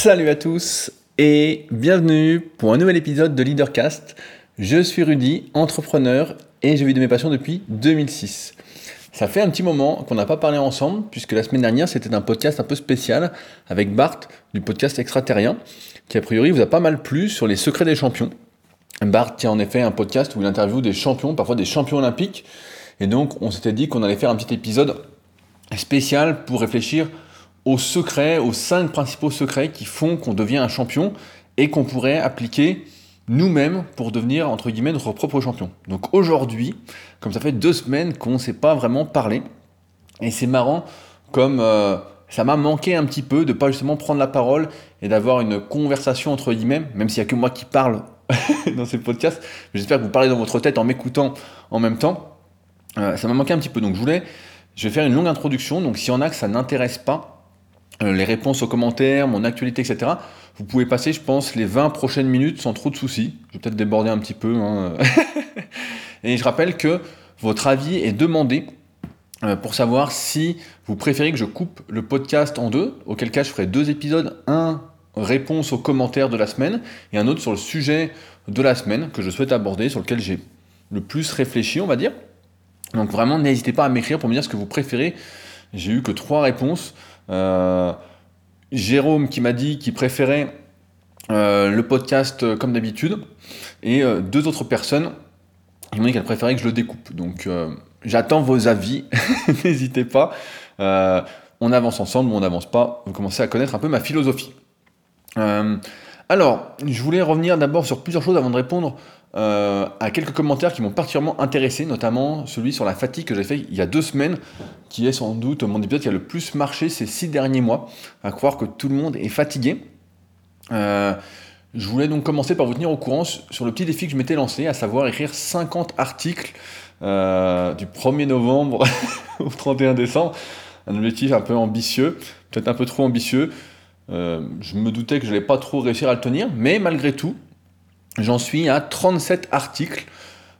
Salut à tous et bienvenue pour un nouvel épisode de Leadercast. Je suis Rudy, entrepreneur et je vis de mes passions depuis 2006. Ça fait un petit moment qu'on n'a pas parlé ensemble, puisque la semaine dernière c'était un podcast un peu spécial avec Bart du podcast Extraterrien, qui a priori vous a pas mal plu sur les secrets des champions. Bart tient en effet un podcast où il interviewe des champions, parfois des champions olympiques, et donc on s'était dit qu'on allait faire un petit épisode spécial pour réfléchir aux secrets, aux cinq principaux secrets qui font qu'on devient un champion et qu'on pourrait appliquer nous-mêmes pour devenir, entre guillemets, notre propre champion. Donc aujourd'hui, comme ça fait deux semaines qu'on ne s'est pas vraiment parlé, et c'est marrant comme euh, ça m'a manqué un petit peu de pas justement prendre la parole et d'avoir une conversation entre guillemets, même s'il n'y a que moi qui parle dans ces podcasts, j'espère que vous parlez dans votre tête en m'écoutant en même temps. Euh, ça m'a manqué un petit peu, donc je voulais, je vais faire une longue introduction, donc s'il y en a que ça n'intéresse pas, les réponses aux commentaires, mon actualité, etc. Vous pouvez passer, je pense, les 20 prochaines minutes sans trop de soucis. Je vais peut-être déborder un petit peu. Hein. Et je rappelle que votre avis est demandé euh, pour savoir si vous préférez que je coupe le podcast en deux, auquel cas je ferai deux épisodes, un réponse aux commentaires de la semaine et un autre sur le sujet de la semaine que je souhaite aborder, sur lequel j'ai le plus réfléchi, on va dire. Donc vraiment, n'hésitez pas à m'écrire pour me dire ce que vous préférez. J'ai eu que trois réponses. Euh, Jérôme qui m'a dit qu'il préférait euh, le podcast euh, comme d'habitude, et deux autres personnes qui m'ont dit qu'elles préféraient que je le découpe. Donc j'attends vos avis, n'hésitez pas. on avance ensemble ou on n'avance pas. Vous commencez à connaître un peu ma philosophie. alors, je voulais revenir d'abord sur plusieurs choses avant de répondre euh, à quelques commentaires qui m'ont particulièrement intéressé, notamment celui sur la fatigue que j'ai fait il y a deux semaines, qui est sans doute mon épisode qui a le plus marché ces six derniers mois, à croire que tout le monde est fatigué. Euh, je voulais donc commencer par vous tenir au courant sur le petit défi que je m'étais lancé, à savoir écrire 50 articles euh, du 1er novembre au 31 décembre. Un objectif un peu ambitieux, peut-être un peu trop ambitieux. je me doutais que je n'allais pas trop réussir à le tenir, mais malgré tout, j'en suis à 37 articles.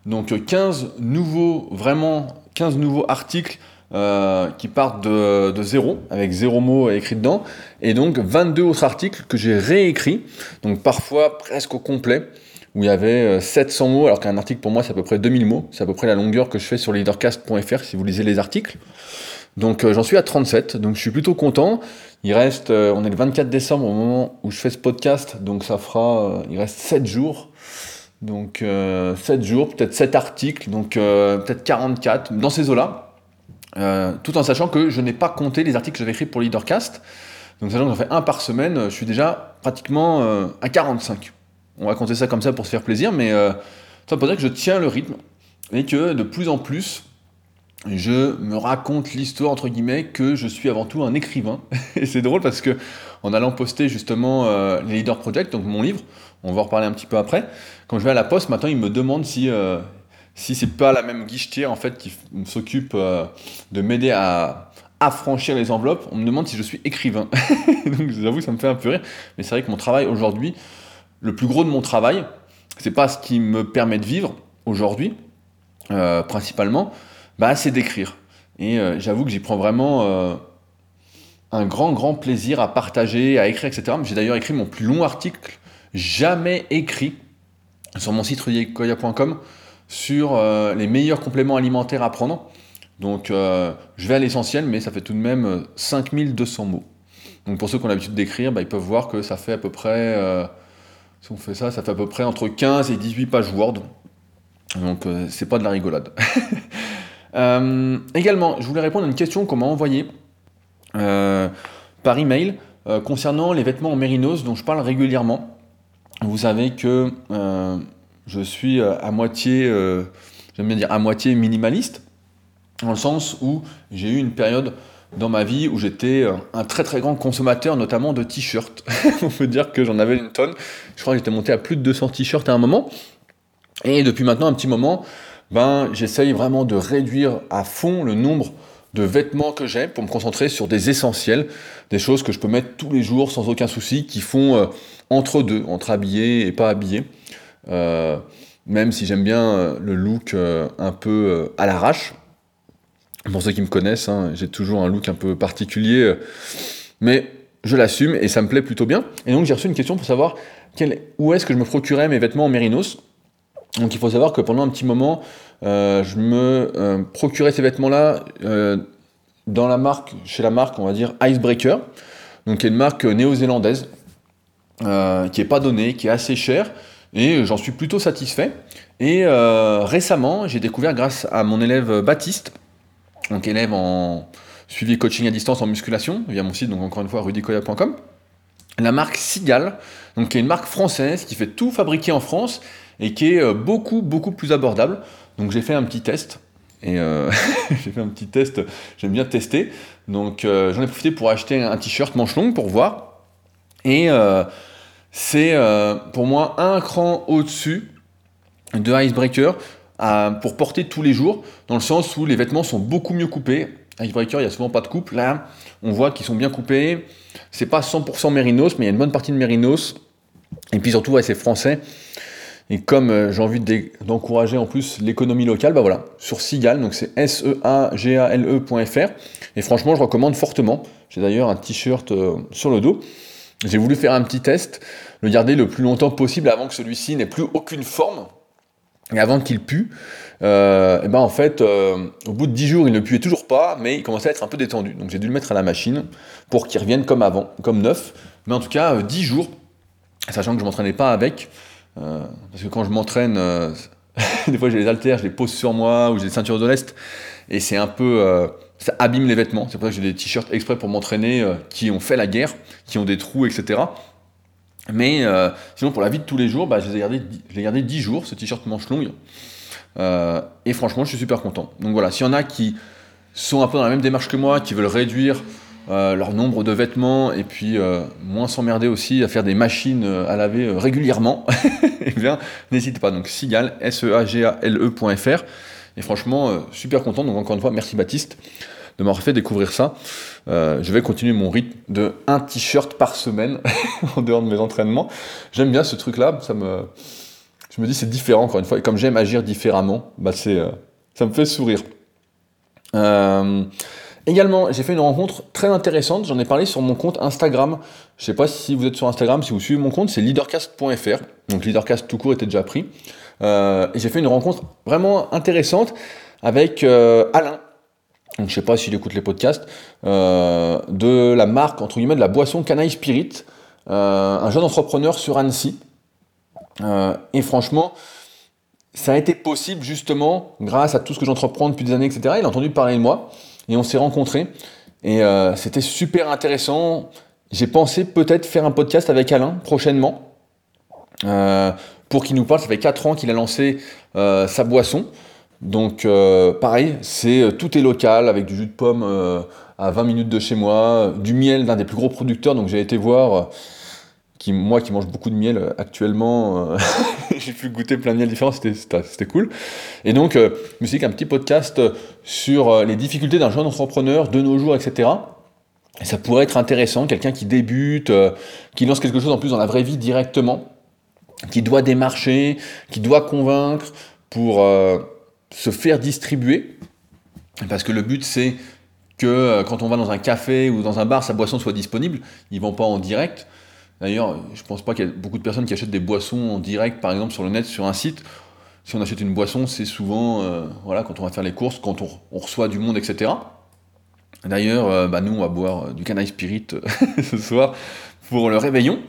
Donc 15 nouveaux, vraiment 15 nouveaux articles euh, qui partent de, zéro, avec zéro mot écrit dedans, et donc 22 autres articles que j'ai réécrits, donc parfois presque au complet, où il y avait 700 euh, mots, alors qu'un article pour moi c'est à peu près 2000 mots, c'est à peu près la longueur que je fais sur leadercast.fr si vous lisez les articles. Donc euh, j'en suis à 37, donc je suis plutôt content. Il reste, on est le 24 décembre au moment où je fais ce podcast, donc ça fera, il reste 7 jours donc euh, 7 jours, peut-être 7 articles, donc euh, peut-être 44, dans ces eaux-là. Euh, tout en sachant que je n'ai pas compté les articles que j'avais écrits pour Leadercast. Donc sachant que j'en fais un par semaine, je suis déjà pratiquement euh, à 45. On va compter ça comme ça pour se faire plaisir, mais ça veut dire que je tiens le rythme et que de plus en plus, je me raconte l'histoire entre guillemets que je suis avant tout un écrivain. et c'est drôle parce que en allant poster justement les Leader Project, donc mon livre, on va en reparler un petit peu après. Quand je vais à la poste, maintenant, ils me demandent si, euh, si c'est pas la même guichetière en fait qui s'occupe euh, de m'aider à affranchir les enveloppes. On me demande si je suis écrivain. Donc j'avoue, ça me fait un peu rire. Mais c'est vrai que mon travail aujourd'hui, le plus gros de mon travail, c'est pas ce qui me permet de vivre aujourd'hui, euh, principalement, bah, c'est d'écrire. Et j'avoue que j'y prends vraiment un grand, grand plaisir à partager, à écrire, etc. J'ai d'ailleurs écrit mon plus long article jamais écrit sur mon site rudiekoya.com sur euh, les meilleurs compléments alimentaires à prendre. Donc euh, je vais à l'essentiel, mais ça fait tout de même 5200 euh, mots. Donc pour ceux qui ont l'habitude d'écrire, bah, ils peuvent voir que ça fait à peu près, si on fait ça, ça fait à peu près entre 15 et 18 pages Word. Donc c'est pas de la rigolade. également, je voulais répondre à une question qu'on m'a envoyée par email concernant les vêtements en mérinos dont je parle régulièrement vous savez que euh, je suis euh, à moitié, euh, j'aime bien dire à moitié minimaliste, dans le sens où j'ai eu une période dans ma vie où j'étais un très très grand consommateur, notamment de t-shirts. On peut dire que j'en avais une tonne. Je crois que j'étais monté à plus de 200 t-shirts à un moment. Et depuis maintenant un petit moment, ben, j'essaye vraiment de réduire à fond le nombre de vêtements que j'ai pour me concentrer sur des essentiels, des choses que je peux mettre tous les jours sans aucun souci, qui font entre deux, entre habillé et pas habillé. Euh, même si j'aime bien euh, le look euh, un peu à l'arrache. Pour ceux qui me connaissent, hein, j'ai toujours un look un peu particulier. mais je l'assume et ça me plaît plutôt bien. Et donc j'ai reçu une question pour savoir où est-ce que je me procurais mes vêtements en mérinos. Donc il faut savoir que pendant un petit moment, euh, je me euh, procurais ces vêtements-là euh, dans la marque, chez la marque, on va dire Icebreaker, donc qui est une marque néo-zélandaise, qui n'est pas donnée, qui est assez chère, et j'en suis plutôt satisfait. Et récemment, j'ai découvert grâce à mon élève Baptiste, donc élève en suivi coaching à distance en musculation, via mon site, donc encore une fois, rudicoya.com, la marque Sigal, donc qui est une marque française qui fait tout fabriquer en France et qui est euh, beaucoup, beaucoup plus abordable. Donc j'ai fait un petit test. Euh, j'ai fait un petit test, j'aime bien tester. Donc euh, j'en ai profité pour acheter un t-shirt manche longue pour voir. Et c'est pour moi un cran au-dessus de Icebreaker pour porter tous les jours, dans le sens où les vêtements sont beaucoup mieux coupés. Icebreaker, il n'y a souvent pas de coupe. Là, on voit qu'ils sont bien coupés. C'est pas 100% mérinos, mais il y a une bonne partie de mérinos. Et puis surtout, c'est français. Et comme euh, j'ai envie d'encourager en plus l'économie locale, bah voilà, sur Sigal, donc c'est S-E-A-G-A-L-E.fr. Et franchement, je recommande fortement. J'ai d'ailleurs un t-shirt euh, sur le dos. J'ai voulu faire un petit test, le garder le plus longtemps possible avant que celui-ci n'ait plus aucune forme. Et avant qu'il pue, euh, et ben en fait, au bout de 10 jours, il ne puait toujours pas, mais il commençait à être un peu détendu. Donc j'ai dû le mettre à la machine pour qu'il revienne comme avant, comme neuf. Mais en tout cas, 10 jours, sachant que je ne m'entraînais pas avec, euh, parce que quand je m'entraîne, euh, des fois j'ai les haltères, je les pose sur moi, ou j'ai des ceintures de l'Est, et c'est un peu. Euh, ça abîme les vêtements. C'est pour ça que j'ai des t-shirts exprès pour m'entraîner qui ont fait la guerre, qui ont des trous, etc. Mais sinon, pour la vie de tous les jours, bah, je l'ai gardé, gardé 10 jours, ce t-shirt manche longue. et franchement, je suis super content. Donc voilà, s'il y en a qui sont un peu dans la même démarche que moi, qui veulent réduire euh, leur nombre de vêtements et puis euh, moins s'emmerder aussi à faire des machines euh, à laver régulièrement, eh bien n'hésitez pas. Donc Sigal, S-E-A-G-A-L-E.fr. Et franchement, super content. Donc encore une fois, merci Baptiste de m'avoir fait découvrir ça. je vais continuer mon rythme de un t-shirt par semaine en dehors de mes entraînements. J'aime bien ce truc-là. Ça me, je me dis c'est différent encore une fois. Et comme j'aime agir différemment, bah c'est, ça me fait sourire. Euh, Également, j'ai fait une rencontre très intéressante, j'en ai parlé sur mon compte Instagram. Je ne sais pas si vous êtes sur Instagram, si vous suivez mon compte, c'est leadercast.fr. Donc leadercast tout court était déjà pris. Euh, j'ai fait une rencontre vraiment intéressante avec euh, Alain. Donc, je ne sais pas s'il écoute les podcasts, euh, de la marque, entre guillemets, de la boisson Canaille Spirit, un jeune entrepreneur sur Annecy. et franchement, ça a été possible justement grâce à tout ce que j'entreprends depuis des années, etc. Il a entendu parler de moi et on s'est rencontrés. Et euh, c'était super intéressant. J'ai pensé peut-être faire un podcast avec Alain prochainement euh, pour qu'il nous parle. Ça fait 4 ans qu'il a lancé euh, sa boisson. Donc pareil, c'est tout est local avec du jus de pomme à 20 minutes de chez moi, du miel d'un des plus gros producteurs. Donc j'ai été voir qui, moi qui mange beaucoup de miel euh, actuellement, euh, j'ai pu goûter plein de miel différents, c'était cool. Et donc, euh, je me suis dit qu'un petit podcast sur les difficultés d'un jeune entrepreneur de nos jours, etc. Et ça pourrait être intéressant, quelqu'un qui débute, qui lance quelque chose en plus dans la vraie vie directement, qui doit démarcher, qui doit convaincre pour se faire distribuer. Parce que le but, c'est que quand on va dans un café ou dans un bar, sa boisson soit disponible. Ils ne vont pas en direct. D'ailleurs, je pense pas qu'il y ait beaucoup de personnes qui achètent des boissons en direct, par exemple, sur le net, sur un site. Si on achète une boisson, c'est souvent euh, voilà, quand on va faire les courses, quand on, reçoit du monde, etc. D'ailleurs, euh, bah, nous, on va boire euh, du canaille spirit ce soir pour le réveillon.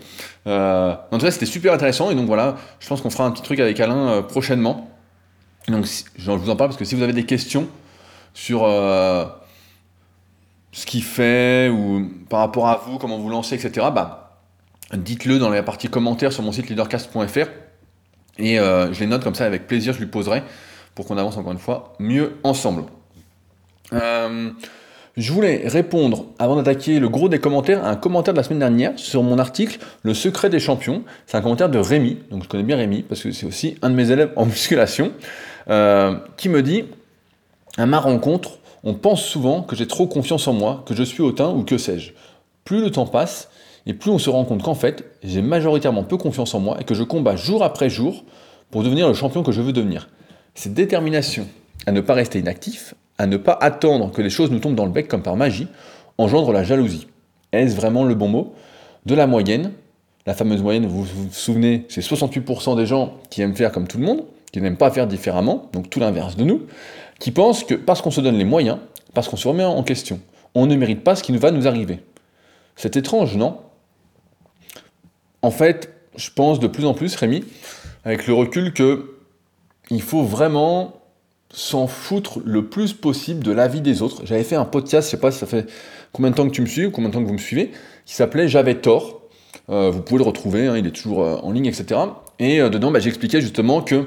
en tout cas, c'était super intéressant. Et donc voilà, je pense qu'on fera un petit truc avec Alain prochainement. Donc, je vous en parle parce que si vous avez des questions sur ce qu'il fait ou par rapport à vous, comment vous lancez, etc., bah, dites-le dans la partie commentaires sur mon site leadercast.fr et euh, je les note comme ça avec plaisir, je lui poserai pour qu'on avance encore une fois mieux ensemble. Euh, je voulais répondre, avant d'attaquer le gros des commentaires, à un commentaire de la semaine dernière sur mon article Le secret des champions. C'est un commentaire de Rémi, donc je connais bien Rémi parce que c'est aussi un de mes élèves en musculation, euh, qui me dit À ma rencontre, on pense souvent que j'ai trop confiance en moi, que je suis hautain ou que sais-je. Plus le temps passe, et plus on se rend compte qu'en fait, j'ai majoritairement peu confiance en moi et que je combats jour après jour pour devenir le champion que je veux devenir. Cette détermination à ne pas rester inactif, à ne pas attendre que les choses nous tombent dans le bec comme par magie, engendre la jalousie. est-ce vraiment le bon mot? De la moyenne, la fameuse moyenne, vous vous souvenez, c'est 68% des gens qui aiment faire comme tout le monde, qui n'aiment pas faire différemment, donc tout l'inverse de nous, qui pensent que parce qu'on se donne les moyens, parce qu'on se remet en question, on ne mérite pas ce qui va nous arriver. C'est étrange, non? En fait, je pense de plus en plus, Rémi, avec le recul, que il faut vraiment s'en foutre le plus possible de la vie des autres. J'avais fait un podcast, je sais pas si ça fait combien de temps que tu me suis ou combien de temps que vous me suivez, qui s'appelait J'avais tort. Euh, vous pouvez le retrouver, hein, il est toujours euh, en ligne, etc. Et euh, dedans, bah, j'expliquais justement que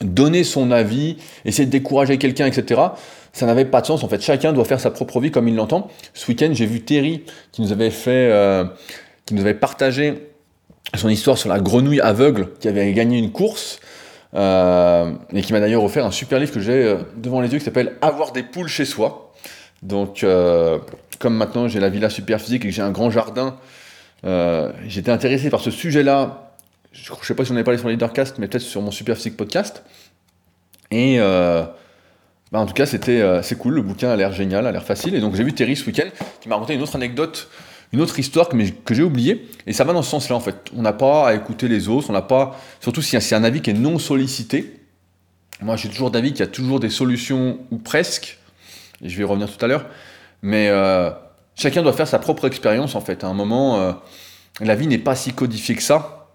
donner son avis, essayer de décourager quelqu'un, etc., ça n'avait pas de sens. En fait, chacun doit faire sa propre vie comme il l'entend. Ce week-end, j'ai vu Terry qui nous avait fait, qui nous avait partagé son histoire sur la grenouille aveugle qui avait gagné une course. Euh, et qui m'a d'ailleurs offert un super livre que j'ai euh, devant les yeux qui s'appelle Avoir des poules chez soi. Donc, euh, comme maintenant j'ai la villa super physique et que j'ai un grand jardin, j'étais intéressé par ce sujet-là. Je ne sais pas si on avait parlé sur Leadercast, mais peut-être sur mon super physique podcast. Et bah, en tout cas, c'était c'est cool. Le bouquin a l'air génial, a l'air facile. Et donc, j'ai vu Terry ce week-end qui m'a raconté une autre anecdote une autre histoire que, j'ai oubliée, et ça va dans ce sens-là en fait. On n'a pas à écouter les autres, on n'a pas, surtout si c'est un avis qui est non sollicité. Moi, j'ai toujours d'avis qu'il y a toujours des solutions, ou presque, et je vais revenir tout à l'heure, mais euh, chacun doit faire sa propre expérience en fait. À un moment, euh, la vie n'est pas si codifiée que ça,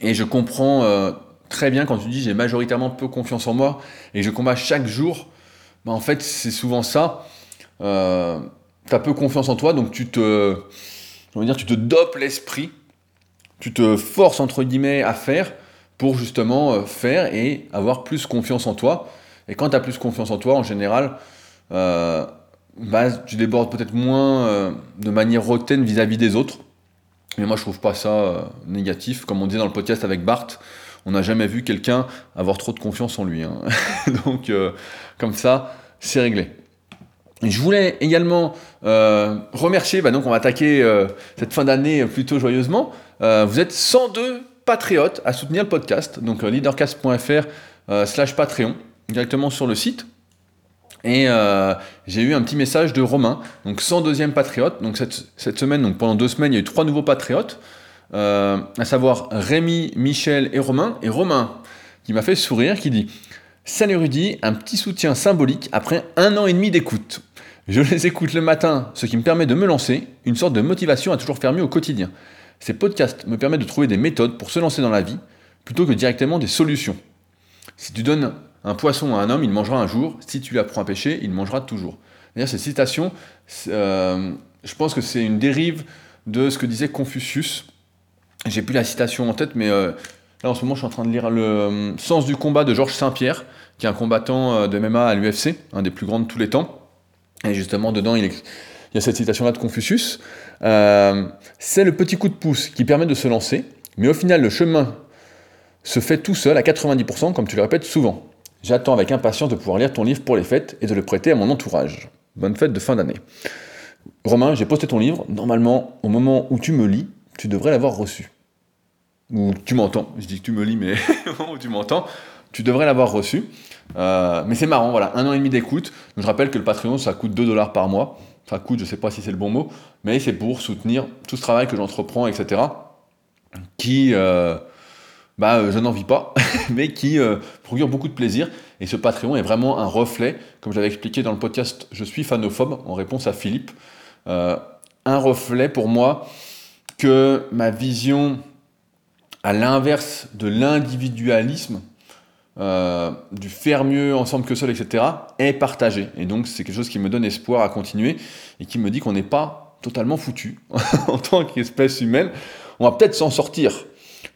et je comprends euh, très bien quand tu dis j'ai majoritairement peu confiance en moi, et je combats chaque jour, bah, en fait, c'est souvent ça tu as peu confiance en toi, donc tu te, dire, tu te dopes l'esprit, tu te forces entre guillemets à faire pour justement euh, faire et avoir plus confiance en toi. Et quand tu as plus confiance en toi, en général, euh, bah, tu débordes peut-être moins euh, de manière hautaine vis-à-vis des autres. Mais moi, je trouve pas ça négatif. Comme on disait dans le podcast avec Bart, on n'a jamais vu quelqu'un avoir trop de confiance en lui. Hein. Donc, comme ça, c'est réglé. Je voulais également euh, remercier, bah donc on va attaquer euh, cette fin d'année plutôt joyeusement. Euh, vous êtes 102 patriotes à soutenir le podcast, donc leadercast.fr slash Patreon, directement sur le site. Et j'ai eu un petit message de Romain, donc 102e patriote. Donc cette, semaine, donc pendant deux semaines, il y a eu trois nouveaux patriotes, à savoir Rémi, Michel et Romain. Et Romain, qui m'a fait sourire, qui dit Salut Rudy, un petit soutien symbolique après un an et demi d'écoute. Je les écoute le matin, ce qui me permet de me lancer, une sorte de motivation à toujours faire mieux au quotidien. Ces podcasts me permettent de trouver des méthodes pour se lancer dans la vie, plutôt que directement des solutions. Si tu donnes un poisson à un homme, il mangera un jour. Si tu lui apprends à pêcher, il mangera toujours. D'ailleurs, cette citation, euh, je pense que c'est une dérive de ce que disait Confucius. J'ai plus la citation en tête, mais euh, là en ce moment, je suis en train de lire Le euh, Sens du combat de Georges Saint-Pierre, qui est un combattant de MMA à l'UFC, un des plus grands de tous les temps. Et justement, dedans, il, y a cette citation-là de Confucius. Euh, c'est le petit coup de pouce qui permet de se lancer, mais au final, le chemin se fait tout seul à 90%, comme tu le répètes souvent. J'attends avec impatience de pouvoir lire ton livre pour les fêtes et de le prêter à mon entourage. Bonne fête de fin d'année. Romain, j'ai posté ton livre. Normalement, au moment où tu me lis, tu devrais l'avoir reçu. Ou tu m'entends. Je dis que tu me lis, mais au moment où tu m'entends, tu devrais l'avoir reçu. Euh, mais c'est marrant, voilà, un an et demi d'écoute. Je rappelle que le Patreon, ça coûte 2 dollars par mois. Ça coûte, je sais pas si c'est le bon mot, mais c'est pour soutenir tout ce travail que j'entreprends, etc. Qui, euh, bah, euh, je n'en vis pas, mais qui procure beaucoup de plaisir. Et ce Patreon est vraiment un reflet, comme j'avais expliqué dans le podcast Je suis fanophobe, en réponse à Philippe, un reflet pour moi que ma vision, à l'inverse de l'individualisme, euh, du faire mieux ensemble que seul, etc., est partagé. Et donc c'est quelque chose qui me donne espoir à continuer et qui me dit qu'on n'est pas totalement foutu en tant qu'espèce humaine. On va peut-être s'en sortir.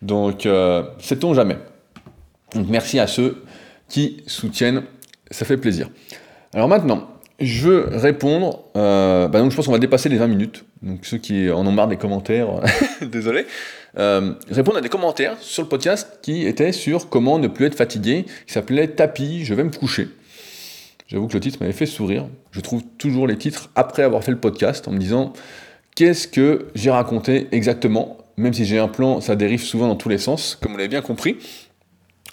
Donc, euh, sait-on jamais. Donc merci à ceux qui soutiennent, ça fait plaisir. Alors maintenant, je veux répondre, euh, bah donc je pense qu'on va dépasser les 20 minutes, donc ceux qui en ont marre des commentaires, désolé, euh, répondre à des commentaires sur le podcast qui étaient sur comment ne plus être fatigué, qui s'appelait Tapis, je vais me coucher. J'avoue que le titre m'avait fait sourire. Je trouve toujours les titres après avoir fait le podcast en me disant qu'est-ce que j'ai raconté exactement, même si j'ai un plan, ça dérive souvent dans tous les sens, comme vous l'avez bien compris.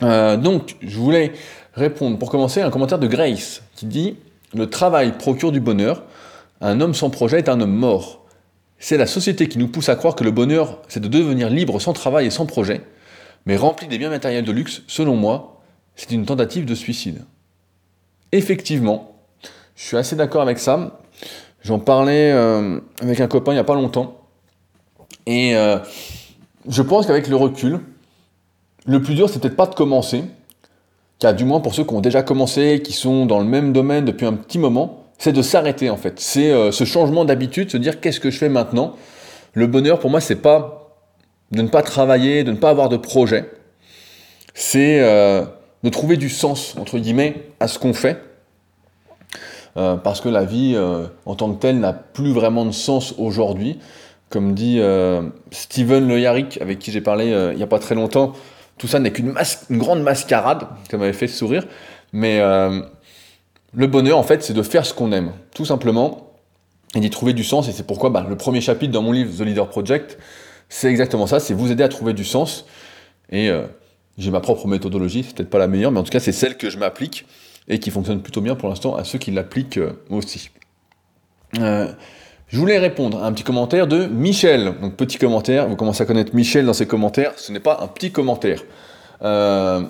Euh, donc, je voulais répondre pour commencer à un commentaire de Grace qui dit le travail procure du bonheur. Un homme sans projet est un homme mort. C'est la société qui nous pousse à croire que le bonheur, c'est de devenir libre sans travail et sans projet, mais rempli des biens matériels de luxe, selon moi, c'est une tentative de suicide. Effectivement, je suis assez d'accord avec ça. J'en parlais euh, avec un copain il n'y a pas longtemps. Et euh, je pense qu'avec le recul, le plus dur, c'est peut-être pas de commencer, du moins pour ceux qui ont déjà commencé, qui sont dans le même domaine depuis un petit moment, c'est de s'arrêter en fait. C'est euh, ce changement d'habitude, se dire qu'est-ce que je fais maintenant? Le bonheur pour moi, c'est pas de ne pas travailler, de ne pas avoir de projet. C'est de trouver du sens, entre guillemets, à ce qu'on fait. Euh, parce que la vie euh, en tant que telle n'a plus vraiment de sens aujourd'hui. Comme dit euh, Steven Le Yarrick, avec qui j'ai parlé il n'y a pas très longtemps, tout ça n'est qu'une une grande mascarade, ça m'avait fait sourire. Mais le bonheur, en fait, c'est de faire ce qu'on aime, tout simplement, et d'y trouver du sens. Et c'est pourquoi bah, le premier chapitre dans mon livre, The Leader Project, c'est exactement ça, c'est vous aider à trouver du sens. Et j'ai ma propre méthodologie, c'est peut-être pas la meilleure, mais en tout cas c'est celle que je m'applique et qui fonctionne plutôt bien pour l'instant à ceux qui l'appliquent euh, aussi. Euh, je voulais répondre à un petit commentaire de Michel. Donc petit commentaire, vous commencez à connaître Michel dans ses commentaires, ce n'est pas un petit commentaire. Euh,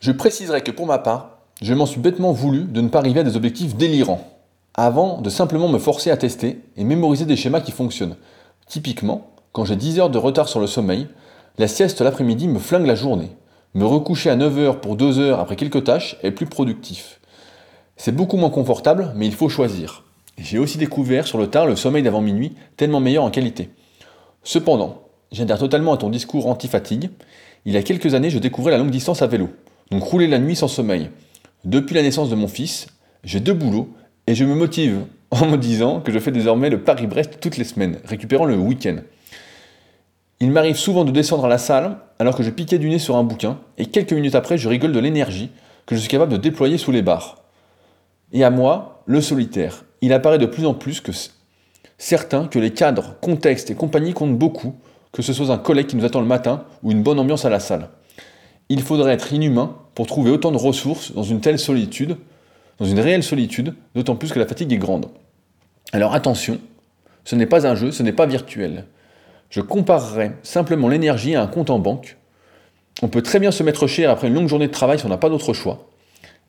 je préciserai que pour ma part, je m'en suis bêtement voulu de ne pas arriver à des objectifs délirants, avant de simplement me forcer à tester et mémoriser des schémas qui fonctionnent. Typiquement, quand j'ai 10 heures de retard sur le sommeil, la sieste l'après-midi me flingue la journée. Me recoucher à 9 heures pour 2 heures après quelques tâches est plus productif. C'est beaucoup moins confortable, mais il faut choisir. J'ai aussi découvert sur le tard le sommeil d'avant minuit, tellement meilleur en qualité. Cependant, j'adhère totalement à ton discours anti-fatigue. Il y a quelques années, je découvrais la longue distance à vélo, donc rouler la nuit sans sommeil. Depuis la naissance de mon fils, j'ai deux boulots et je me motive en me disant que je fais désormais le Paris-Brest toutes les semaines, récupérant le week-end. Il m'arrive souvent de descendre à la salle alors que je piquais du nez sur un bouquin, et quelques minutes après, je rigole de l'énergie que je suis capable de déployer sous les barres. Et à moi, le solitaire, il apparaît de plus en plus que certains que les cadres, contextes et compagnie comptent beaucoup, que ce soit un collègue qui nous attend le matin ou une bonne ambiance à la salle. Il faudrait être inhumain pour trouver autant de ressources dans une telle solitude, dans une réelle solitude, d'autant plus que la fatigue est grande. Alors attention, ce n'est pas un jeu, ce n'est pas virtuel. Je comparerai simplement l'énergie à un compte en banque. On peut très bien se mettre cher après une longue journée de travail si on n'a pas d'autre choix.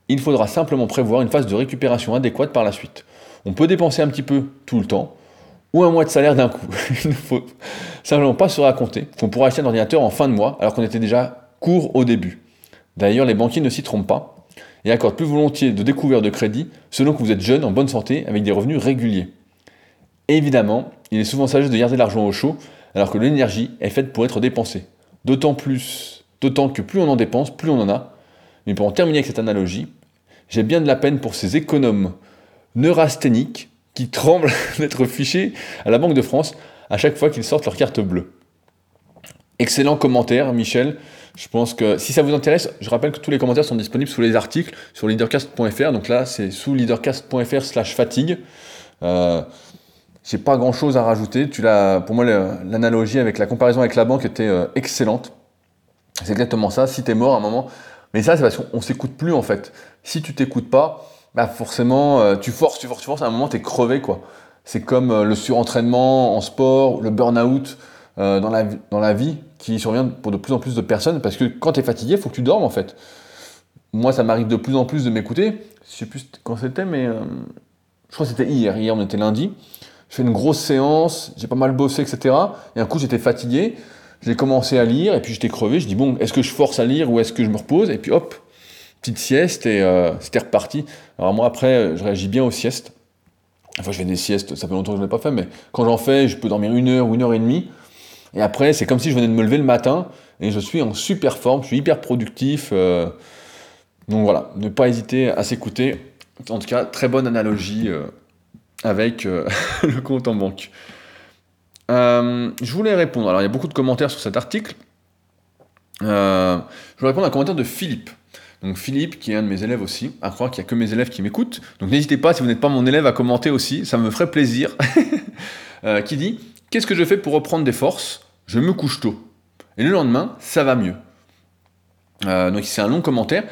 Il faudra simplement prévoir une phase de récupération adéquate par la suite. On peut dépenser un petit peu tout le temps, ou un mois de salaire d'un coup. Il ne faut simplement pas se raconter qu'on pourra acheter un ordinateur en fin de mois alors qu'on était déjà court au début. D'ailleurs, les banquiers ne s'y trompent pas et accordent plus volontiers de découvert de crédit selon que vous êtes jeune, en bonne santé, avec des revenus réguliers. évidemment, il est souvent sagesse de garder l'argent au chaud alors que l'énergie est faite pour être dépensée. D'autant plus, d'autant que plus on en dépense, plus on en a. Mais pour en terminer avec cette analogie, j'ai bien de la peine pour ces économes neurasthéniques qui tremblent d'être fichés à la Banque de France à chaque fois qu'ils sortent leur carte bleue. Excellent commentaire, Michel. Je pense que si ça vous intéresse, je rappelle que tous les commentaires sont disponibles sous les articles sur leadercast.fr. Donc là, c'est sous leadercast.fr slash fatigue. Euh, j'ai pas grand chose à rajouter. Tu pour moi, l'analogie avec la comparaison avec la banque était euh, excellente. C'est exactement ça. Si tu es mort à un moment, mais ça, c'est parce qu'on s'écoute plus en fait. Si tu t'écoutes pas, bah forcément, euh, tu forces, tu forces, tu forces. À un moment, tu es crevé quoi. C'est comme euh, le surentraînement en sport, le burn-out dans, la, dans la vie qui survient pour de plus en plus de personnes parce que quand tu es fatigué, il faut que tu dormes en fait. Moi, ça m'arrive de plus en plus de m'écouter. Je sais plus quand c'était, mais je crois que c'était hier. Hier, on était lundi je fais une grosse séance, j'ai pas mal bossé, etc. Et un coup, j'étais fatigué, j'ai commencé à lire, et puis j'étais crevé. Je dis, bon, est-ce que je force à lire ou est-ce que je me repose? Et puis hop, petite sieste, et euh, c'était reparti. Alors moi, après, je réagis bien aux siestes. Enfin, je fais des siestes, ça fait longtemps que je ne l'ai pas fait, mais quand j'en fais, je peux dormir une heure ou une heure et demie. Et après, c'est comme si je venais de me lever le matin, et je suis en super forme, je suis hyper productif. Euh. donc voilà, ne pas hésiter à s'écouter. En tout cas, très bonne analogie. Euh, avec le compte en banque. Je voulais répondre. Alors, il y a beaucoup de commentaires sur cet article. Je voulais répondre à un commentaire de Philippe. Donc, Philippe, qui est un de mes élèves aussi, à croire qu'il n'y a que mes élèves qui m'écoutent. Donc, n'hésitez pas, si vous n'êtes pas mon élève, à commenter aussi. Ça me ferait plaisir. qui dit Qu'est-ce que je fais pour reprendre des forces? Je me couche tôt. Et le lendemain, ça va mieux. donc, c'est un long commentaire.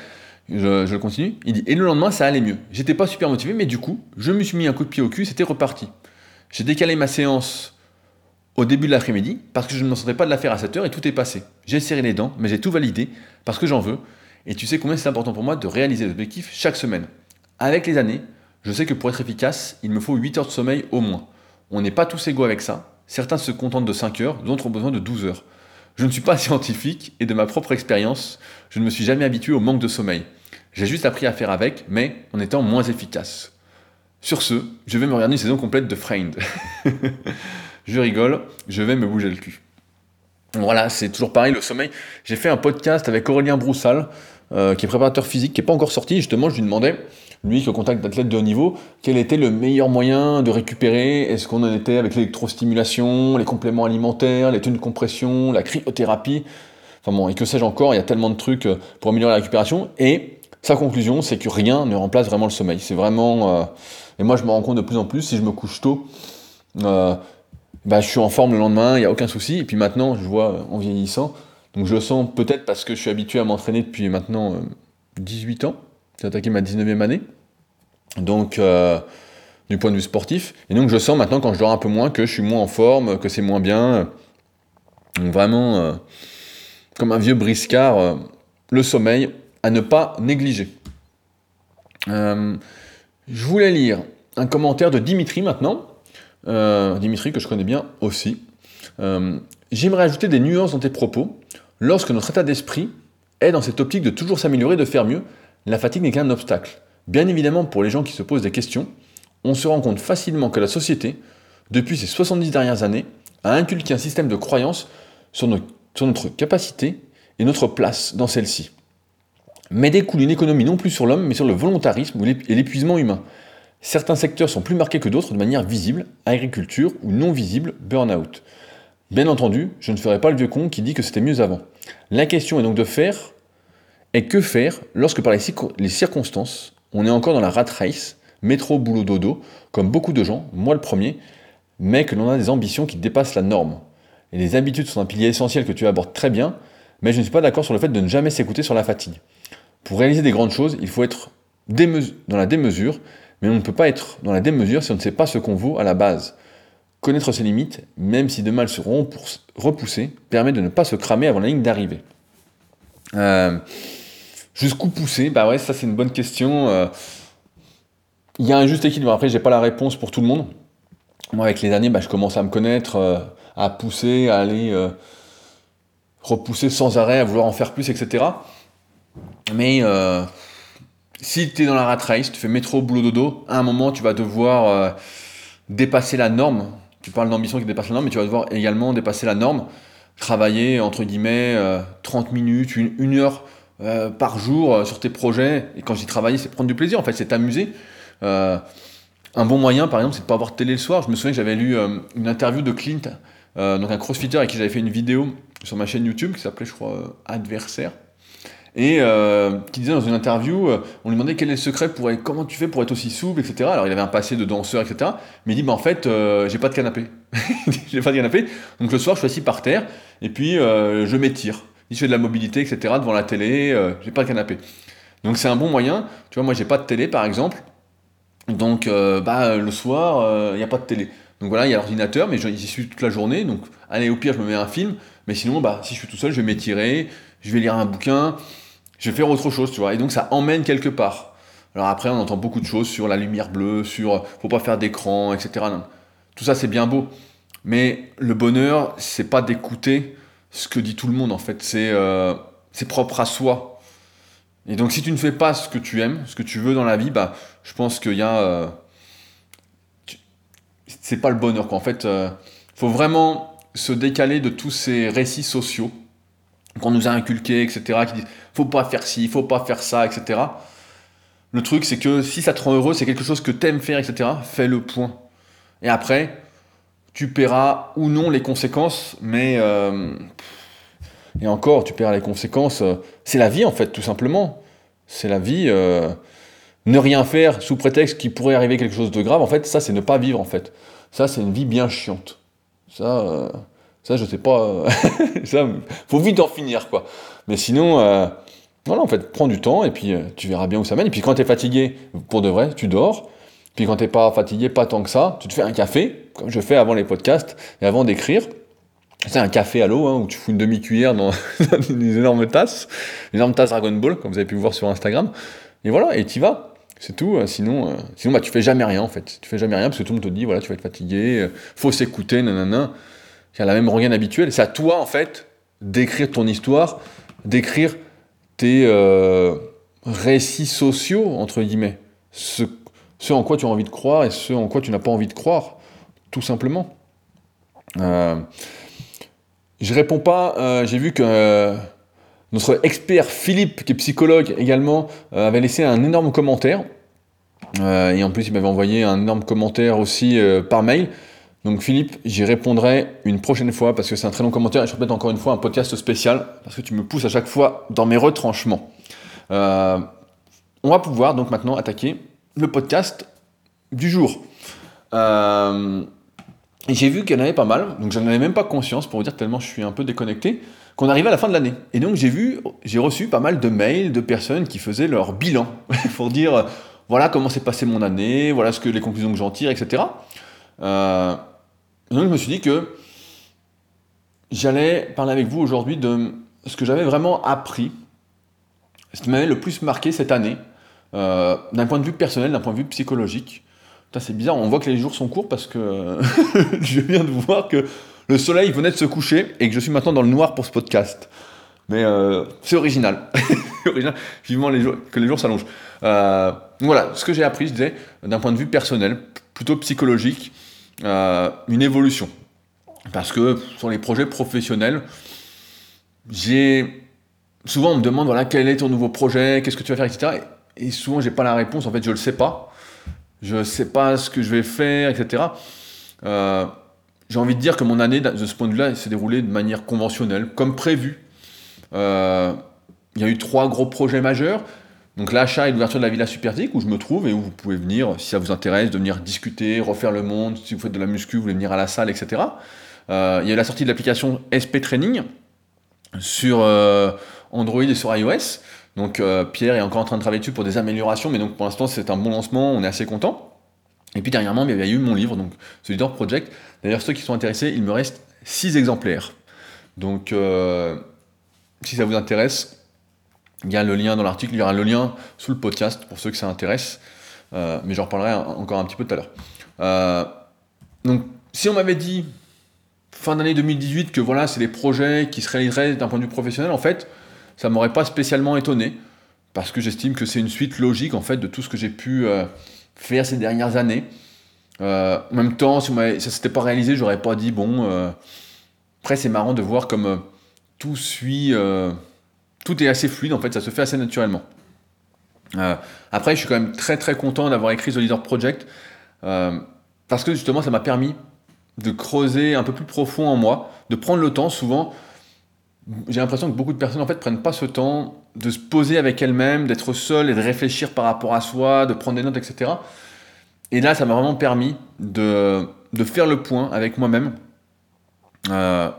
Je, le continue. Il dit Et le lendemain, ça allait mieux. J'étais pas super motivé, mais du coup, je me suis mis un coup de pied au cul, c'était reparti. J'ai décalé ma séance au début de l'après-midi parce que je ne me sentais pas de la faire à 7 heures et tout est passé. J'ai serré les dents, mais j'ai tout validé parce que j'en veux. Et tu sais combien c'est important pour moi de réaliser l'objectif chaque semaine. Avec les années, je sais que pour être efficace, il me faut 8 heures de sommeil au moins. On n'est pas tous égaux avec ça. Certains se contentent de 5 heures, d'autres ont besoin de 12 heures. Je ne suis pas scientifique et de ma propre expérience, je ne me suis jamais habitué au manque de sommeil. J'ai juste appris à faire avec, mais en étant moins efficace. Sur ce, je vais me regarder une saison complète de Framed. je rigole, je vais me bouger le cul. Voilà, c'est toujours pareil, le sommeil. J'ai fait un podcast avec Aurélien Broussal, euh, qui est préparateur physique, qui n'est pas encore sorti. Justement, je lui demandais, lui qui est au contact d'athlètes de haut niveau, quel était le meilleur moyen de récupérer? Est-ce qu'on en était avec l'électrostimulation, les compléments alimentaires, les tenues de compression, la cryothérapie? Enfin bon, et que sais-je encore, il y a tellement de trucs euh, pour améliorer la récupération. Et sa conclusion, c'est que rien ne remplace vraiment le sommeil. C'est vraiment. Euh, et moi, je me rends compte de plus en plus, si je me couche tôt, bah, je suis en forme le lendemain, il n'y a aucun souci. Et puis maintenant, je vois en vieillissant, donc je le sens peut-être parce que je suis habitué à m'entraîner depuis maintenant 18 ans. J'ai attaqué ma 19e année. Donc, du point de vue sportif. Et donc, je sens maintenant, quand je dors un peu moins, que je suis moins en forme, que c'est moins bien. Donc, vraiment comme un vieux briscard, euh, le sommeil à ne pas négliger. Euh, je voulais lire un commentaire de Dimitri maintenant. Euh, Dimitri que je connais bien aussi. J'aimerais ajouter des nuances dans tes propos. Lorsque notre état d'esprit est dans cette optique de toujours s'améliorer, de faire mieux, la fatigue n'est qu'un obstacle. Bien évidemment, pour les gens qui se posent des questions, on se rend compte facilement que la société, depuis ces 70 dernières années, a inculqué un système de croyance sur nos sur notre capacité et notre place dans celle-ci. Mais découle une économie non plus sur l'homme, mais sur le volontarisme et l'épuisement humain. Certains secteurs sont plus marqués que d'autres de manière visible, agriculture ou non visible, burn-out. Bien entendu, je ne ferai pas le vieux con qui dit que c'était mieux avant. La question est donc de faire, et que faire lorsque par les, circonstances, on est encore dans la rat race, métro, boulot, dodo, comme beaucoup de gens, moi le premier, mais que l'on a des ambitions qui dépassent la norme. Et les habitudes sont un pilier essentiel que tu abordes très bien, mais je ne suis pas d'accord sur le fait de ne jamais s'écouter sur la fatigue. Pour réaliser des grandes choses, il faut être dans la démesure, mais on ne peut pas être dans la démesure si on ne sait pas ce qu'on vaut à la base. Connaître ses limites, même si demain elles seront repoussées, permet de ne pas se cramer avant la ligne d'arrivée. Euh, jusqu'où pousser? Bah ouais, ça c'est une bonne question. Euh, il y a un juste équilibre. Après, j'ai pas la réponse pour tout le monde. Moi, avec les années, bah, je commence à me connaître. Euh, à pousser, à aller repousser sans arrêt, à vouloir en faire plus, etc. Mais si tu es dans la rat race, tu fais métro, boulot, dodo, à un moment, tu vas devoir euh, dépasser la norme. Tu parles d'ambition qui dépasse la norme, mais tu vas devoir également dépasser la norme. Travailler, entre guillemets, 30 minutes, une, heure par jour sur tes projets. Et quand je dis travailler, c'est prendre du plaisir, en fait, c'est t'amuser. un bon moyen, par exemple, c'est de pas avoir de télé le soir. Je me souviens que j'avais lu une interview de Clint euh, donc un crossfitter avec qui j'avais fait une vidéo sur ma chaîne YouTube qui s'appelait, je crois, euh, Adversaire. Et euh, qui disait dans une interview, on lui demandait quel est le secret pour être, comment tu fais pour être aussi souple, etc. Alors il avait un passé de danseur, etc. Mais il dit, bah en fait, j'ai pas de canapé. j'ai pas de canapé. Donc le soir, je suis assis par terre et puis je m'étire. Je fais de la mobilité, etc. devant la télé, j'ai pas de canapé. Donc c'est un bon moyen. Tu vois, moi j'ai pas de télé par exemple. Donc bah, le soir, il n'y a pas de télé. Donc voilà, il y a l'ordinateur, mais j'y suis toute la journée. Donc, allez, au pire, je me mets un film. Mais sinon, bah, si je suis tout seul, je vais m'étirer, je vais lire un bouquin, je vais faire autre chose, tu vois. Et donc, ça emmène quelque part. Alors après, on entend beaucoup de choses sur la lumière bleue, sur faut pas faire d'écran, etc. Tout ça, c'est bien beau. Mais le bonheur, c'est pas d'écouter ce que dit tout le monde, en fait. C'est euh, propre à soi. Et donc, si tu ne fais pas ce que tu aimes, ce que tu veux dans la vie, bah, je pense qu'il y a. Euh, c'est pas le bonheur. Quoi. En fait, euh, faut vraiment se décaler de tous ces récits sociaux qu'on nous a inculqués, etc., qui disent faut pas faire ci, faut pas faire ça, etc. Le truc, c'est que si ça te rend heureux, c'est quelque chose que t'aimes faire, etc., fais le point. Et après, tu paieras ou non les conséquences, mais. Euh, et encore, tu paieras les conséquences. Euh, c'est la vie, en fait, tout simplement. C'est la vie. ne rien faire sous prétexte qu'il pourrait arriver quelque chose de grave, en fait, ça, c'est ne pas vivre, en fait. Ça, c'est une vie bien chiante. Ça, euh, ça je sais pas. Euh, ça, faut vite en finir, quoi. Mais sinon, euh, voilà, en fait, prends du temps et puis tu verras bien où ça mène. Et puis quand tu es fatigué, pour de vrai, tu dors. Puis quand t'es pas fatigué, pas tant que ça, tu te fais un café. comme je fais avant les podcasts et avant d'écrire. C'est un café à l'eau hein, où tu fous une demi-cuillère dans, une énorme tasse, une énorme tasse Dragon Ball, comme vous avez pu voir sur Instagram. Et voilà, et tu vas. C'est tout. Euh, sinon, euh, sinon bah, tu fais jamais rien en fait. Tu fais jamais rien parce que tout le monde te dit voilà, tu vas être fatigué, euh, faut s'écouter, nanana. Y a la même rengaine habituelle. C'est à toi en fait d'écrire ton histoire, d'écrire tes récits sociaux, entre guillemets. Ce, en quoi tu as envie de croire et ce en quoi tu n'as pas envie de croire, tout simplement. Euh, je réponds pas, j'ai vu que notre expert Philippe, qui est psychologue également, euh, avait laissé un énorme commentaire. Euh, et en plus, il m'avait envoyé un énorme commentaire aussi euh, par mail. Donc Philippe, j'y répondrai une prochaine fois parce que c'est un très long commentaire et je répète encore une fois un podcast spécial parce que tu me pousses à chaque fois dans mes retranchements. on va pouvoir donc maintenant attaquer le podcast du jour. j'ai vu qu'il y en avait pas mal, donc j'en avais même pas conscience pour vous dire tellement je suis un peu déconnecté qu'on arrivait à la fin de l'année. Et donc j'ai vu, j'ai reçu pas mal de mails de personnes qui faisaient leur bilan pour dire euh, voilà comment s'est passé mon année, voilà ce que les conclusions que j'en tire, etc. Euh, donc je me suis dit que j'allais parler avec vous aujourd'hui de ce que j'avais vraiment appris, ce qui m'avait le plus marqué cette année, euh, d'un point de vue personnel, d'un point de vue psychologique. C'est bizarre, on voit que les jours sont courts parce que je viens de voir que le soleil venait de se coucher et que je suis maintenant dans le noir pour ce podcast. Mais euh, c'est original. original. Vivement les jours, que les jours s'allongent. Euh, voilà, ce que j'ai appris, je disais, d'un point de vue personnel, plutôt psychologique, euh, une évolution. Parce que sur les projets professionnels, j'ai. Souvent, on me demande voilà, quel est ton nouveau projet, qu'est-ce que tu vas faire, etc. Et, souvent, j'ai pas la réponse. En fait, je le sais pas. Je sais pas ce que je vais faire, etc. Euh, j'ai envie de dire que mon année, de ce point de vue-là, s'est déroulée de manière conventionnelle, comme prévu. Euh, il y a eu trois gros projets majeurs. Donc l'achat et l'ouverture de la Villa Supertique, où je me trouve et où vous pouvez venir, si ça vous intéresse, de venir discuter, refaire le monde, si vous faites de la muscu, vous voulez venir à la salle, etc. Euh, il y a eu la sortie de l'application SP Training sur euh, Android et sur iOS. Donc Pierre est encore en train de travailler dessus pour des améliorations, mais donc pour l'instant c'est un bon lancement, on est assez content. Et puis dernièrement, il y a eu mon livre, donc The Leader Project. D'ailleurs, ceux qui sont intéressés, il me reste 6 exemplaires. Donc, euh, si ça vous intéresse, il y a le lien dans l'article, il y aura le lien sous le podcast pour ceux que ça intéresse. Euh, mais j'en reparlerai encore un petit peu tout à l'heure. Euh, donc, si on m'avait dit fin d'année 2018 que voilà, c'est des projets qui se réaliseraient d'un point de vue professionnel, en fait, ça m'aurait pas spécialement étonné parce que j'estime que c'est une suite logique en fait de tout ce que j'ai pu faire ces dernières années. Euh, en même temps, si ça ne s'était pas réalisé, j'aurais pas dit bon. Euh, après, c'est marrant de voir comme euh, tout suit, tout est assez fluide en fait, ça se fait assez naturellement. après, je suis quand même très très content d'avoir écrit The Leader Project parce que justement, ça m'a permis de creuser un peu plus profond en moi, de prendre le temps. Souvent, j'ai l'impression que beaucoup de personnes en fait prennent pas ce temps de se poser avec elles-mêmes, d'être seul et de réfléchir par rapport à soi, de prendre des notes, etc. Et là, ça m'a vraiment permis de, faire le point avec moi-même euh,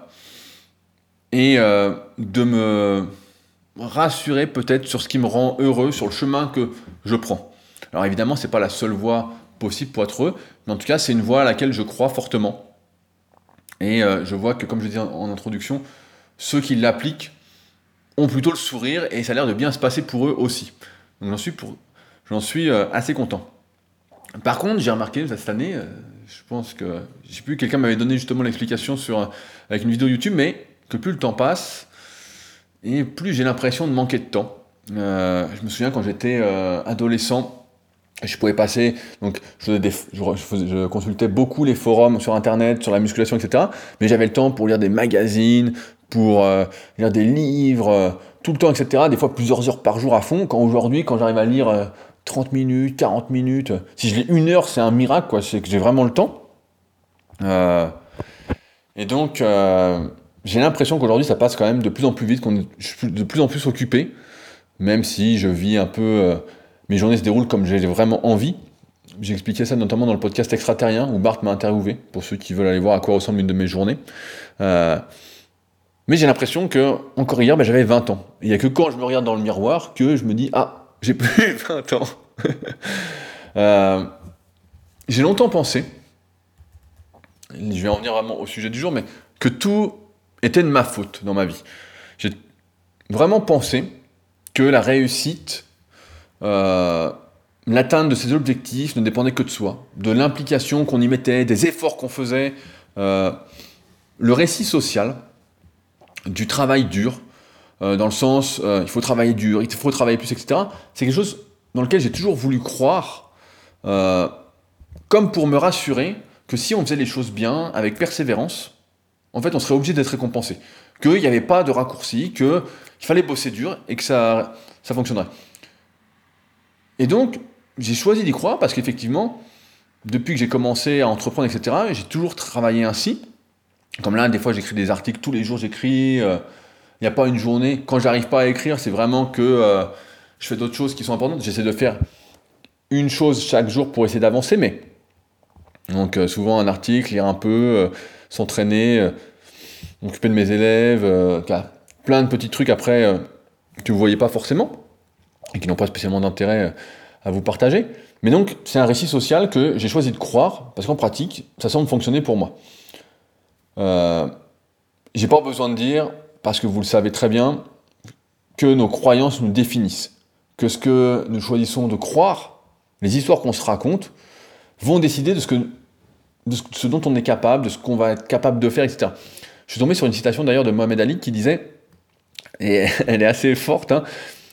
et euh, de me rassurer peut-être sur ce qui me rend heureux, sur le chemin que je prends. Alors évidemment, c'est pas la seule voie possible pour être heureux, mais en tout cas, c'est une voie à laquelle je crois fortement. Et euh, je vois que, comme je disais en introduction, ceux qui l'appliquent ont plutôt le sourire et ça a l'air de bien se passer pour eux aussi. Donc j'en suis, j'en suis euh, assez content. Par contre, j'ai remarqué cette année, euh, je pense que, je sais plus, quelqu'un m'avait donné justement l'explication sur, avec une vidéo YouTube, mais que plus le temps passe, et plus j'ai l'impression de manquer de temps. je me souviens quand j'étais adolescent, je pouvais passer, donc je, consultais beaucoup les forums sur internet, sur la musculation, etc. Mais j'avais le temps pour lire des magazines, pour euh, lire des livres, euh, tout le temps, etc. Des fois plusieurs heures par jour à fond. Quand aujourd'hui, quand j'arrive à lire 30 euh, minutes, 40 minutes, si je lis une heure, c'est un miracle, quoi. C'est que j'ai vraiment le temps. et donc, j'ai l'impression qu'aujourd'hui, ça passe quand même de plus en plus vite, qu'on est de plus en plus occupé, même si je vis un peu. mes journées se déroulent comme j'ai vraiment envie. J'ai expliqué ça notamment dans le podcast Extraterrien où Bart m'a interviewé, pour ceux qui veulent aller voir à quoi ressemble une de mes journées. Mais j'ai l'impression que, encore hier, ben, j'avais 20 ans. Il n'y a que quand je me regarde dans le miroir que je me dis Ah, j'ai plus 20 ans. euh, j'ai longtemps pensé je vais en venir au sujet du jour, mais que tout était de ma faute dans ma vie. J'ai vraiment pensé que la réussite, euh, l'atteinte de ses objectifs ne dépendait que de soi, de l'implication qu'on y mettait, des efforts qu'on faisait. Euh, le récit social du travail dur, euh, dans le sens il faut travailler dur, il faut travailler plus, etc., c'est quelque chose dans lequel j'ai toujours voulu croire, comme pour me rassurer que si on faisait les choses bien, avec persévérance, en fait, on serait obligé d'être récompensé. Qu'il n'y avait pas de raccourci, qu'il fallait bosser dur et que ça, ça fonctionnerait. Et donc, j'ai choisi d'y croire parce qu'effectivement, depuis que j'ai commencé à entreprendre, etc., j'ai toujours travaillé ainsi. Comme là, des fois, j'écris des articles, tous les jours, j'écris. Euh, il n'y a pas une journée. Quand j'arrive pas à écrire, c'est vraiment que euh, je fais d'autres choses qui sont importantes. J'essaie de faire une chose chaque jour pour essayer d'avancer, mais donc euh, souvent un article, lire un peu, s'entraîner, m'occuper de mes élèves, plein de petits trucs après que vous voyez pas forcément et qui n'ont pas spécialement d'intérêt à vous partager. Mais donc, c'est un récit social que j'ai choisi de croire, parce qu'en pratique, ça semble fonctionner pour moi. Euh, j'ai pas besoin de dire, parce que vous le savez très bien, que nos croyances nous définissent. Que ce que nous choisissons de croire, les histoires qu'on se raconte, vont décider de ce, que, de ce dont on est capable, de ce qu'on va être capable de faire, etc. Je suis tombé sur une citation d'ailleurs de Mohamed Ali qui disait, et elle est assez forte, hein,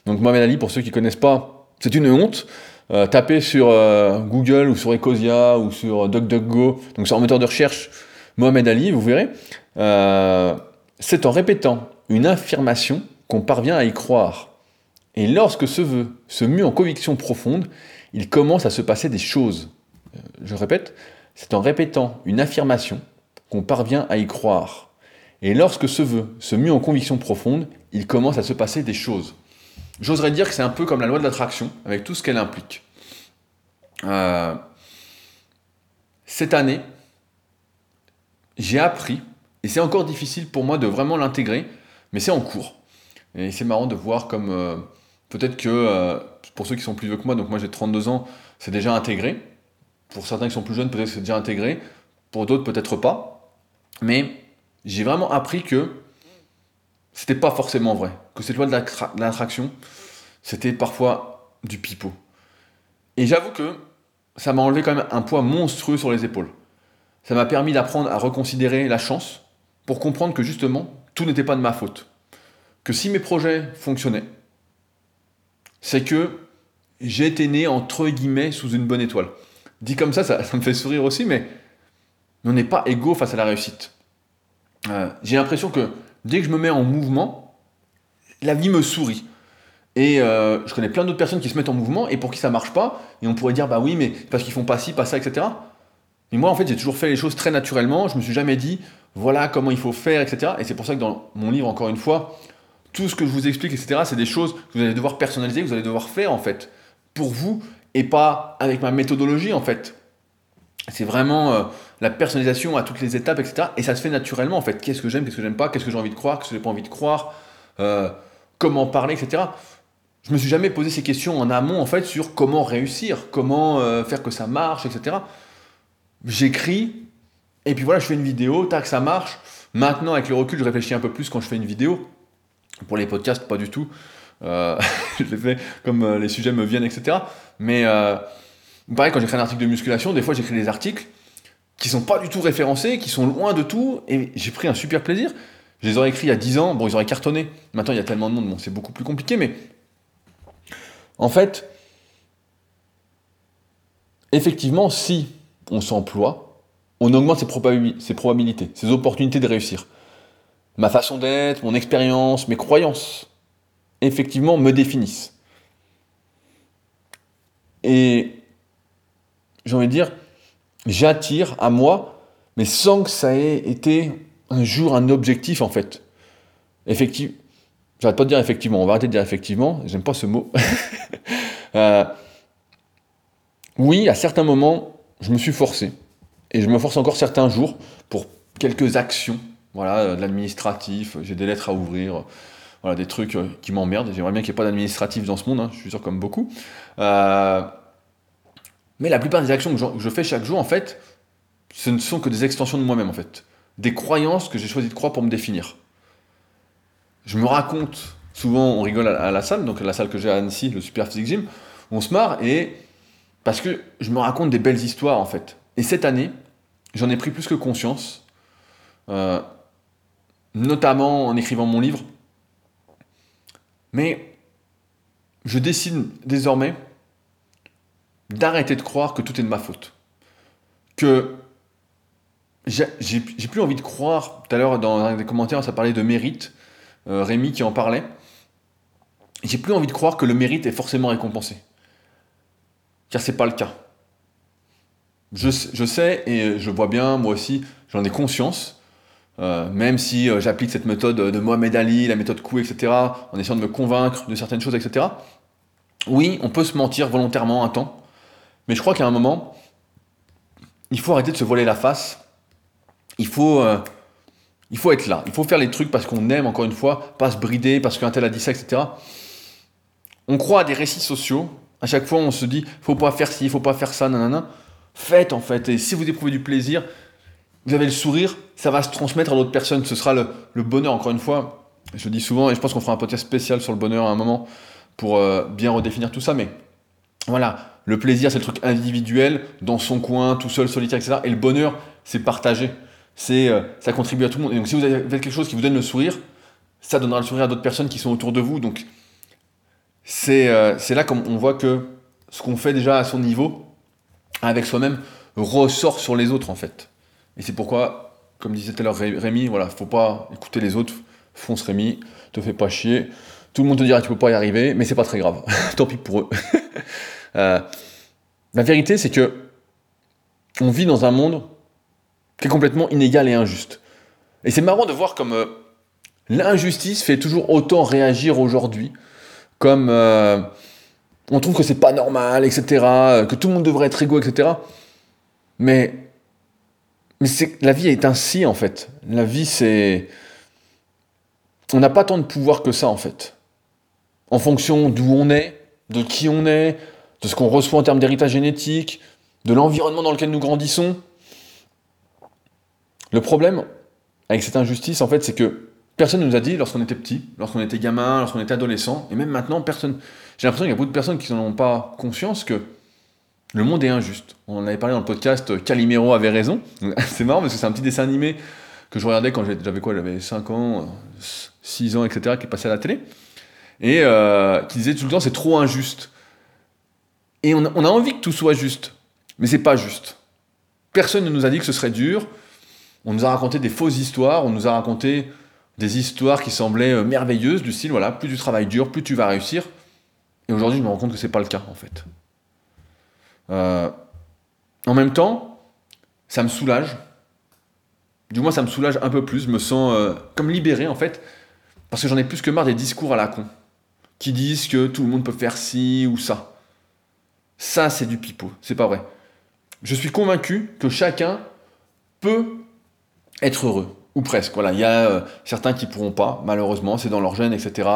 donc Mohamed Ali, pour ceux qui ne connaissent pas, c'est une honte. Euh, tapez sur euh, Google ou sur Ecosia ou sur DuckDuckGo, donc sur un moteur de recherche Mohamed Ali, vous verrez. Euh, c'est en répétant une affirmation qu'on parvient à y croire. Et lorsque ce vœu se mue en conviction profonde, il commence à se passer des choses. Je répète, c'est en répétant une affirmation qu'on parvient à y croire. Et lorsque ce vœu se mue en conviction profonde, il commence à se passer des choses. J'oserais dire que c'est un peu comme la loi de l'attraction, avec tout ce qu'elle implique. Euh, cette année, j'ai appris, et c'est encore difficile pour moi de vraiment l'intégrer, mais c'est en cours. Et c'est marrant de voir comme euh, peut-être que euh, pour ceux qui sont plus vieux que moi, donc moi j'ai 32 ans, c'est déjà intégré. Pour certains qui sont plus jeunes, peut-être que c'est déjà intégré. Pour d'autres, peut-être pas. Mais j'ai vraiment appris que c'était pas forcément vrai. Que cette loi de l'attraction, c'était parfois du pipeau. Et j'avoue que ça m'a enlevé quand même un poids monstrueux sur les épaules. Ça m'a permis d'apprendre à reconsidérer la chance pour comprendre que justement, tout n'était pas de ma faute. Que si mes projets fonctionnaient, c'est que été né entre guillemets sous une bonne étoile. Dit comme ça, ça, me fait sourire aussi, mais on n'est pas égaux face à la réussite. Euh, j'ai l'impression que dès que je me mets en mouvement, la vie me sourit. Et euh, je connais plein d'autres personnes qui se mettent en mouvement et pour qui ça marche pas. Et on pourrait dire, bah oui, mais parce qu'ils font pas ci, pas ça, etc. Mais moi, en fait, j'ai toujours fait les choses très naturellement. Je me suis jamais dit, voilà comment il faut faire, etc. Et c'est pour ça que dans mon livre, encore une fois, tout ce que je vous explique, etc., c'est des choses que vous allez devoir personnaliser, que vous allez devoir faire, en fait, pour vous, et pas avec ma méthodologie, en fait. C'est vraiment euh, la personnalisation à toutes les étapes, etc. Et ça se fait naturellement, en fait. Qu'est-ce que j'aime, qu'est-ce que j'aime pas, qu'est-ce que j'ai envie de croire, qu'est-ce que j'ai pas envie de croire, euh, comment parler, etc. Je me suis jamais posé ces questions en amont, en fait, sur comment réussir, comment euh, faire que ça marche, etc. J'écris, et puis voilà, je fais une vidéo, tac, ça marche. Maintenant, avec le recul, je réfléchis un peu plus quand je fais une vidéo. Pour les podcasts, pas du tout. je les fais comme les sujets me viennent, etc. Mais pareil, quand j'écris un article de musculation, des fois j'écris des articles qui sont pas du tout référencés, qui sont loin de tout, et j'ai pris un super plaisir. Je les aurais écrits il y a 10 ans, bon, ils auraient cartonné. Maintenant, il y a tellement de monde, bon, c'est beaucoup plus compliqué, mais en fait, effectivement, si on s'emploie, on augmente ses probabilités, ses opportunités de réussir. Ma façon d'être, mon expérience, mes croyances, effectivement, me définissent. Et j'ai envie de dire, j'attire à moi, mais sans que ça ait été un jour un objectif en fait. Effectivement, j'arrête pas de dire effectivement, on va arrêter de dire effectivement, j'aime pas ce mot. Euh, oui, à certains moments, je me suis forcé, et je me force encore certains jours pour quelques actions, voilà, de l'administratif, j'ai des lettres à ouvrir, voilà, des trucs euh, qui m'emmerdent, j'aimerais bien qu'il n'y ait pas d'administratif dans ce monde, hein, je suis sûr comme beaucoup. Euh, mais la plupart des actions que je fais chaque jour, en fait, ce ne sont que des extensions de moi-même en fait. Des croyances que j'ai choisi de croire pour me définir. Je me raconte, souvent on rigole à, la salle, donc la salle que j'ai à Annecy, le Super Physique Gym, on se marre et parce que je me raconte des belles histoires en fait. Et cette année, j'en ai pris plus que conscience, euh, notamment en écrivant mon livre. Mais je décide désormais d'arrêter de croire que tout est de ma faute. Que j'ai plus envie de croire, tout à l'heure dans un des commentaires ça parlait de mérite, euh, Rémi qui en parlait, j'ai plus envie de croire que le mérite est forcément récompensé. Car c'est pas le cas. Je, sais et je vois bien, moi aussi, j'en ai conscience, euh, même si euh, j'applique cette méthode de Mohamed Ali, la méthode Kou, etc., en essayant de me convaincre de certaines choses, etc. Oui, on peut se mentir volontairement un temps, mais je crois qu'à un moment, il faut arrêter de se voiler la face. Il faut, euh, il faut être là. Il faut faire les trucs parce qu'on aime, encore une fois, pas se brider parce qu'un tel a dit ça, etc. On croit à des récits sociaux. À chaque fois, on se dit, faut pas faire ci, faut pas faire ça, nanana. Faites en fait. Et si vous éprouvez du plaisir, vous avez le sourire, ça va se transmettre à d'autres personnes. Ce sera le, bonheur, encore une fois. Je le dis souvent, et je pense qu'on fera un podcast spécial sur le bonheur à un moment pour euh, bien redéfinir tout ça. Mais voilà, le plaisir, c'est le truc individuel, dans son coin, tout seul, solitaire, etc. Et le bonheur, c'est partagé. Euh, ça contribue à tout le monde. Et donc, si vous avez quelque chose qui vous donne le sourire, ça donnera le sourire à d'autres personnes qui sont autour de vous. Donc, c'est, euh, c'est là qu'on voit que ce qu'on fait déjà à son niveau, avec soi-même, ressort sur les autres, en fait. Et c'est pourquoi, comme disait tout à l'heure Rémi, voilà, faut pas écouter les autres. Fonce Rémi, te fais pas chier. Tout le monde te dira que tu peux pas y arriver, mais c'est pas très grave. Tant pis pour eux. Euh, la vérité, c'est que on vit dans un monde qui est complètement inégal et injuste. Et c'est marrant de voir comme euh, l'injustice fait toujours autant réagir aujourd'hui, comme euh, on trouve que c'est pas normal, etc., que tout le monde devrait être égaux, etc. Mais, mais c'est, la vie est ainsi, en fait. La vie, c'est... On n'a pas tant de pouvoir que ça, en fait. En fonction d'où on est, de qui on est, de ce qu'on reçoit en termes d'héritage génétique, de l'environnement dans lequel nous grandissons. Le problème avec cette injustice, en fait, c'est que personne ne nous a dit lorsqu'on était petit, lorsqu'on était gamin, lorsqu'on était adolescent, et même maintenant, personne. J'ai l'impression qu'il y a beaucoup de personnes qui n'en ont pas conscience que le monde est injuste. On avait parlé dans le podcast Calimero avait raison. c'est marrant parce que c'est un petit dessin animé que je regardais quand j'avais quoi J'avais 5 ans, 6 ans, etc., qui passait à la télé. Et euh, qui disait tout le temps c'est trop injuste. Et on a, envie que tout soit juste, mais c'est pas juste. Personne ne nous a dit que ce serait dur. On nous a raconté des fausses histoires, on nous a raconté des histoires qui semblaient euh, merveilleuses, du style voilà, plus tu travailles dur, plus tu vas réussir. Et aujourd'hui, je me rends compte que c'est pas le cas en fait. Euh, en même temps, ça me soulage. Du moins, ça me soulage un peu plus. Je me sens euh, comme libéré en fait, parce que j'en ai plus que marre des discours à la con qui disent que tout le monde peut faire ci ou ça. Ça, c'est du pipeau. C'est pas vrai. Je suis convaincu que chacun peut être heureux. Ou presque. Voilà, il y a euh, certains qui pourront pas, malheureusement, c'est dans leur gène, etc.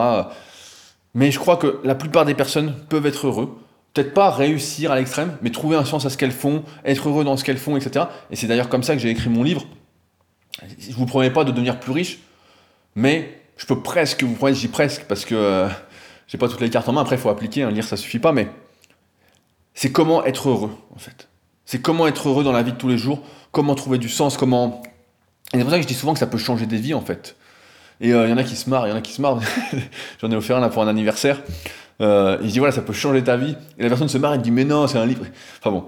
Mais je crois que la plupart des personnes peuvent être heureux. Peut-être pas réussir à l'extrême, mais trouver un sens à ce qu'elles font, être heureux dans ce qu'elles font, etc. Et c'est d'ailleurs comme ça que j'ai écrit mon livre. Je vous promets pas de devenir plus riche, mais je peux presque vous promettre, j'y presque, parce que euh, j'ai pas toutes les cartes en main. Après, il faut appliquer, hein, lire ça suffit pas, mais c'est comment être heureux, en fait. C'est comment être heureux dans la vie de tous les jours, comment trouver du sens, comment. Et c'est pour ça que je dis souvent que ça peut changer des vies, en fait. Et il euh, y en a qui se marrent, il y en a qui se marrent. J'en ai offert un là pour un anniversaire. Euh, et je dis voilà, ça peut changer ta vie. Et la personne se marre, elle dit mais non, c'est un livre. Enfin bon,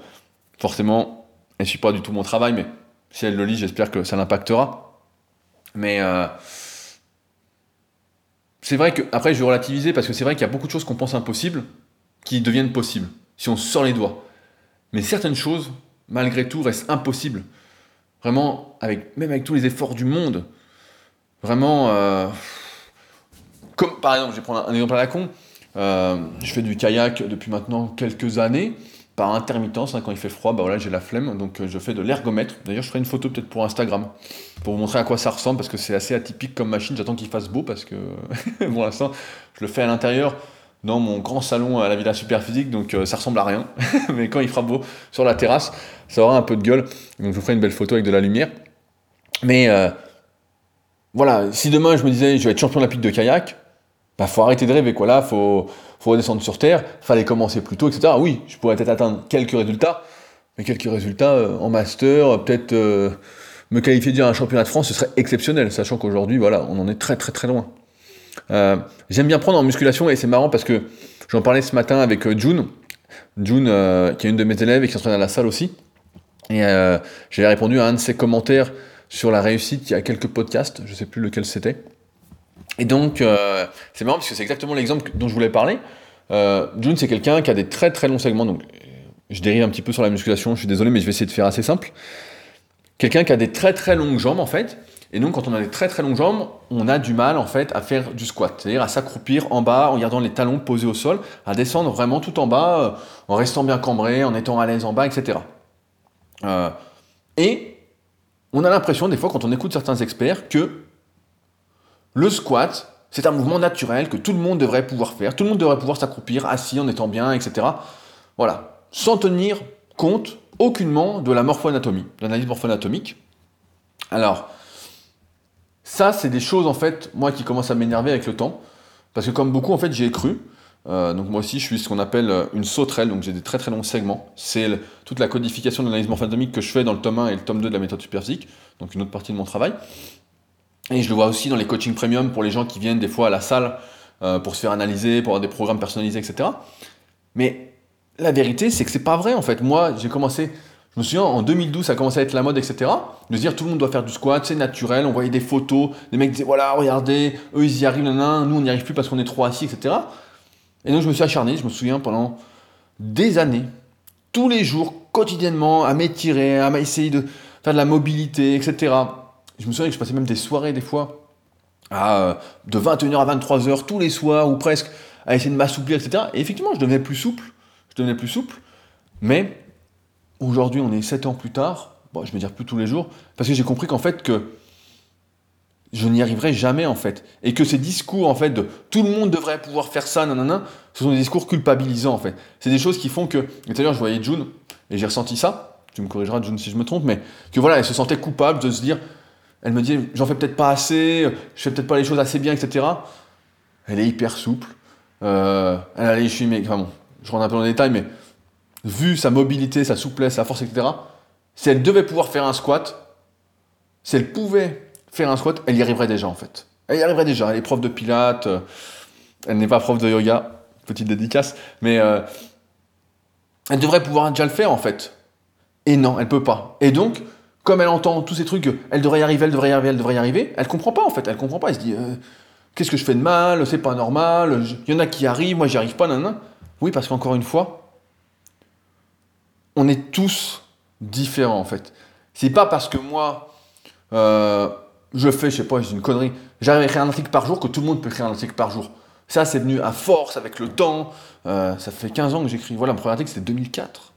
forcément, elle ne suit pas du tout mon travail, mais si elle le lit, j'espère que ça l'impactera. Mais euh, c'est vrai que, après, je vais relativiser parce que c'est vrai qu'il y a beaucoup de choses qu'on pense impossibles qui deviennent possibles si on sort les doigts. Mais certaines choses, malgré tout, restent impossibles. Vraiment, avec, même avec tous les efforts du monde. Vraiment, euh, comme par exemple, je vais prendre un, exemple à la con. Euh, je fais du kayak depuis maintenant quelques années, par intermittence, hein, quand il fait froid, bah voilà, j'ai la flemme, donc euh, je fais de l'ergomètre. D'ailleurs, je ferai une photo peut-être pour Instagram, pour vous montrer à quoi ça ressemble, parce que c'est assez atypique comme machine, j'attends qu'il fasse beau, parce que pour l'instant, je le fais à l'intérieur, dans mon grand salon à la Villa Superphysique, donc ça ressemble à rien. Mais quand il fera beau sur la terrasse, ça aura un peu de gueule. Donc je vous ferai une belle photo avec de la lumière. Mais voilà, si demain je me disais je vais être champion olympique de kayak, bah faut arrêter de rêver quoi. Là, faut, faut redescendre sur terre, fallait commencer plus tôt, etc. Oui, je pourrais peut-être atteindre quelques résultats, mais quelques résultats euh, en master, peut-être me qualifier déjà à championnat de France, ce serait exceptionnel, sachant qu'aujourd'hui, voilà, on en est très très très loin. Euh, j'aime bien prendre en musculation et c'est marrant parce que j'en parlais ce matin avec euh, June, June euh, qui est une de mes élèves et qui s'entraîne à la salle aussi. Et j'ai répondu à un de ses commentaires sur la réussite il y a quelques podcasts, je sais plus lequel c'était. Et donc, c'est marrant parce que c'est exactement l'exemple dont je voulais parler. June, c'est quelqu'un qui a des très très longs segments, donc je dérive un petit peu sur la musculation, je suis désolé, mais je vais essayer de faire assez simple. Quelqu'un qui a des très très longues jambes en fait, et donc, quand on a des très très longues jambes, on a du mal en fait à faire du squat, c'est-à-dire à s'accroupir en bas en gardant les talons posés au sol, à descendre vraiment tout en bas, euh, en restant bien cambré, en étant à l'aise en bas, etc. Euh, et on a l'impression des fois quand on écoute certains experts que le squat, c'est un mouvement naturel que tout le monde devrait pouvoir faire, tout le monde devrait pouvoir s'accroupir assis en étant bien, etc. Voilà, sans tenir compte aucunement de la morpho-anatomie, de l'analyse morpho-anatomique. Alors, ça, c'est des choses, en fait, moi, qui commencent à m'énerver avec le temps. Parce que comme beaucoup, en fait, j'y ai cru. Euh, donc moi aussi, je suis ce qu'on appelle euh, une sauterelle, donc j'ai des très très longs segments. C'est toute la codification de l'analyse morphoanatomique que je fais dans le tome 1 et le tome 2 de la méthode superphysique, donc une autre partie de mon travail. Et je le vois aussi dans les coachings premium pour les gens qui viennent des fois à la salle euh, pour se faire analyser, pour avoir des programmes personnalisés, etc. Mais la vérité, c'est que c'est pas vrai en fait. Moi, j'ai commencé je me souviens, en 2012, ça a commencé à être la mode, etc. De dire tout le monde doit faire du squat, c'est naturel. On voyait des photos, les mecs disaient voilà, regardez, eux ils y arrivent, nous on n'y arrive plus parce qu'on est trop assis, etc. Et donc je me suis acharné, je me souviens, pendant des années, tous les jours, quotidiennement, à m'étirer, à essayer de faire de la mobilité, etc. Je me souviens que je passais même des soirées, des fois, euh, de 21h à 23h, tous les soirs, ou presque, à essayer de m'assouplir, etc. Et effectivement, je devenais plus souple, je devenais plus souple, mais Aujourd'hui, on est 7 ans plus tard, bon, je vais dire plus tous les jours, parce que j'ai compris qu'en fait, que je n'y arriverai jamais, en fait. Et que ces discours, en fait, de tout le monde devrait pouvoir faire ça, nanana, ce sont des discours culpabilisants, en fait. C'est des choses qui font que. Et l'heure, je voyais June, et j'ai ressenti ça, tu me corrigeras, June, si je me trompe, mais que voilà, elle se sentait coupable de se dire. Elle me dit, j'en fais peut-être pas assez, je fais peut-être pas les choses assez bien, etc. Elle est hyper souple. Euh, elle a les chevilles, enfin bon, je rentre un peu dans les détails, mais vu sa mobilité, sa souplesse, sa force, etc., si elle devait pouvoir faire un squat, si elle pouvait faire un squat, elle y arriverait déjà en fait. Elle y arriverait déjà. Elle est prof de pilates, euh, elle n'est pas prof de yoga, petite dédicace, mais euh, elle devrait pouvoir déjà le faire en fait. Et non, elle peut pas. Et donc, comme elle entend tous ces trucs, elle devrait y arriver, elle devrait y arriver, elle devrait y arriver, elle comprend pas en fait, elle comprend pas. Elle se dit, euh, qu'est-ce que je fais de mal, c'est pas normal, il y en a qui arrivent, moi j'y arrive pas, nan, Oui, parce qu'encore une fois, on est tous différents en fait. C'est pas parce que moi, je fais, je sais pas, une connerie, j'arrive à écrire un article par jour que tout le monde peut écrire un article par jour. Ça, c'est venu à force, avec le temps. Euh, ça fait 15 ans que j'écris. Voilà, mon premier article, c'était 2004.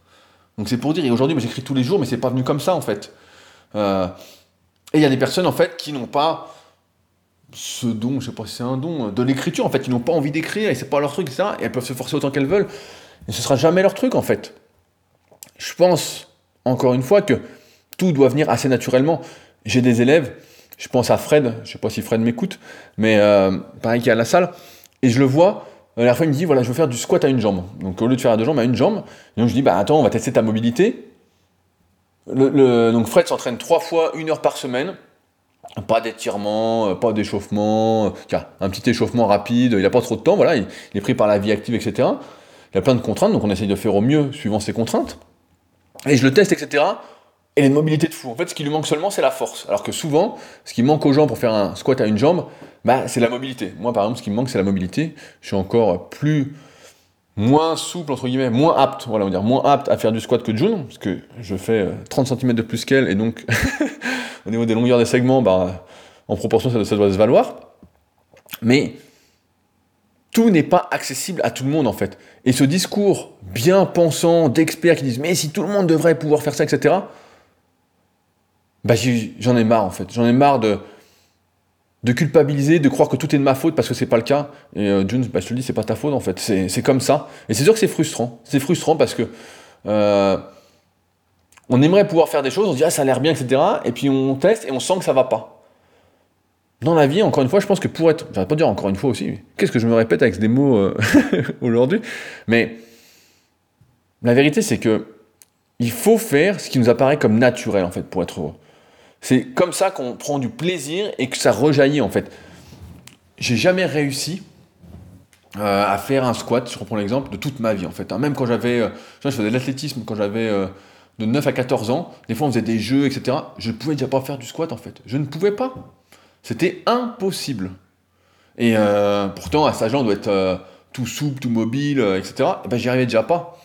Donc c'est pour dire, et aujourd'hui, j'écris tous les jours, mais c'est pas venu comme ça en fait. Euh, et il y a des personnes en fait qui n'ont pas ce don, je sais pas si c'est un don, de l'écriture en fait, ils n'ont pas envie d'écrire et c'est pas leur truc, etc. Et elles peuvent se forcer autant qu'elles veulent. Et ce sera jamais leur truc en fait je pense, encore une fois, que tout doit venir assez naturellement. J'ai des élèves, je pense à Fred, je sais pas si Fred m'écoute, mais euh, pareil qui est à la salle, et je le vois, à la fin il me dit, voilà, je veux faire du squat à une jambe. Donc au lieu de faire à deux jambes, à une jambe, et donc je dis, bah attends, on va tester ta mobilité. donc Fred s'entraîne trois fois, une heure par semaine, pas d'étirement, euh, pas d'échauffement, euh, un petit échauffement rapide, il n'a pas trop de temps, voilà, il, il, est pris par la vie active, etc. Il y a plein de contraintes, donc on essaye de faire au mieux suivant ces contraintes et je le teste, etc. Et une mobilité de fou. En fait, ce qui lui manque seulement, c'est la force. Alors que souvent, ce qui manque aux gens pour faire un squat à une jambe, bah, c'est la mobilité. Moi, par exemple, ce qui me manque, c'est la mobilité. Je suis encore plus, moins souple, entre guillemets, moins apte, voilà, on va dire, moins apte à faire du squat que June, parce que je fais 30 euh, cm de plus qu'elle, et donc, au niveau des longueurs des segments, bah, en proportion, ça doit se valoir. Mais tout n'est pas accessible à tout le monde en fait. Et ce discours bien pensant d'experts qui disent mais si tout le monde devrait pouvoir faire ça, etc. Bah j'en ai marre en fait. J'en ai marre de de culpabiliser, de croire que tout est de ma faute parce que c'est pas le cas. Et euh, June, bah, je te le dis, c'est pas ta faute en fait. C'est comme ça. Et c'est sûr que c'est frustrant. C'est frustrant parce que euh, on aimerait pouvoir faire des choses, on se dit ah ça a l'air bien, etc. Et puis on teste et on sent que ça va pas. Dans la vie, encore une fois, je pense que pour être, j'arrête pas dire encore une fois aussi, qu'est-ce que je me répète avec des mots euh, aujourd'hui, mais la vérité c'est que il faut faire ce qui nous apparaît comme naturel en fait pour être heureux. C'est comme ça qu'on prend du plaisir et que ça rejaillit en fait. J'ai jamais réussi euh, à faire un squat, si je reprends l'exemple, de toute ma vie en fait. Hein. Même quand j'avais, euh, je faisais de l'athlétisme quand j'avais euh, de 9 à 14 ans, des fois on faisait des jeux, etc. Je ne pouvais déjà pas faire du squat en fait. Je ne pouvais pas. C'était impossible. Et pourtant, à on doit être tout souple, tout mobile, etc. Et ben, j'y arrivais déjà pas.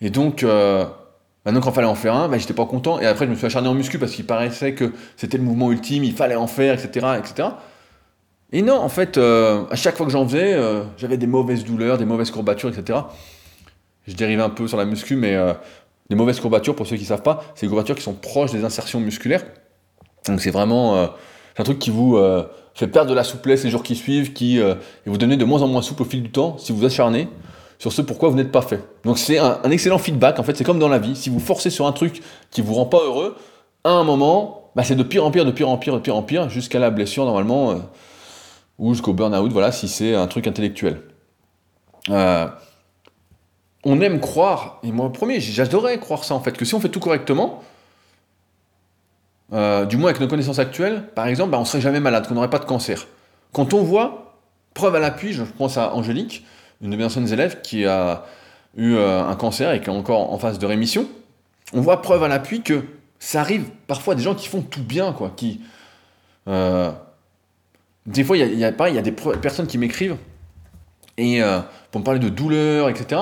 Et donc, Maintenant, quand il fallait en faire un, bah, j'étais pas content. Et après, je me suis acharné en muscu parce qu'il paraissait que c'était le mouvement ultime, il fallait en faire, etc. etc. Et non, en fait, euh, à chaque fois que j'en faisais, euh, j'avais des mauvaises douleurs, des mauvaises courbatures, etc. Je dérivais un peu sur la muscu, mais euh, les mauvaises courbatures, pour ceux qui ne savent pas, c'est des courbatures qui sont proches des insertions musculaires. Donc c'est vraiment un truc qui vous fait perdre de la souplesse les jours qui suivent, qui et vous donner de moins en moins souple au fil du temps si vous acharnez sur ce pourquoi vous n'êtes pas fait. Donc c'est un, excellent feedback, en fait, c'est comme dans la vie. Si vous forcez sur un truc qui vous rend pas heureux, à un moment, bah, c'est de pire en pire, de pire en pire, de pire en pire, jusqu'à la blessure normalement, euh, ou jusqu'au burn-out, voilà, si c'est un truc intellectuel. Euh, on aime croire, et moi premier, j'adorais croire ça en fait, que si on fait tout correctement, euh, du moins avec nos connaissances actuelles, par exemple, bah, on serait jamais malade, qu'on n'aurait pas de cancer. Quand on voit, preuve à l'appui, je pense à Angélique, une de mes anciennes élèves qui a eu euh, un cancer et qui est encore en phase de rémission, on voit preuve à l'appui que ça arrive parfois des gens qui font tout bien, quoi, qui... Euh, des fois, il y, a, il y a des personnes qui m'écrivent et euh, pour me parler de douleur, etc.,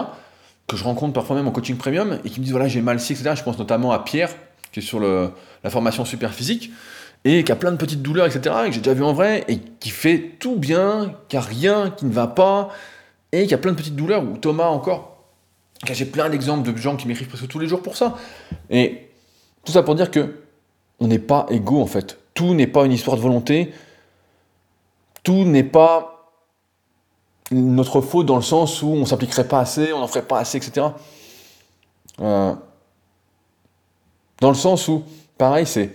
que je rencontre parfois même en coaching premium et qui me disent voilà, j'ai mal ci, etc. Je pense notamment à Pierre, qui est sur le, la formation super physique et qui a plein de petites douleurs, etc., et que j'ai déjà vu en vrai, et qui fait tout bien, qui a rien qui ne va pas, et il y a plein de petites douleurs, où Thomas encore, j'ai plein d'exemples de gens qui m'écrivent presque tous les jours pour ça. Et tout ça pour dire que on n'est pas égaux en fait. Tout n'est pas une histoire de volonté. Tout n'est pas notre faute dans le sens où on s'appliquerait pas assez, on n'en ferait pas assez, etc. Euh, dans le sens où, pareil, c'est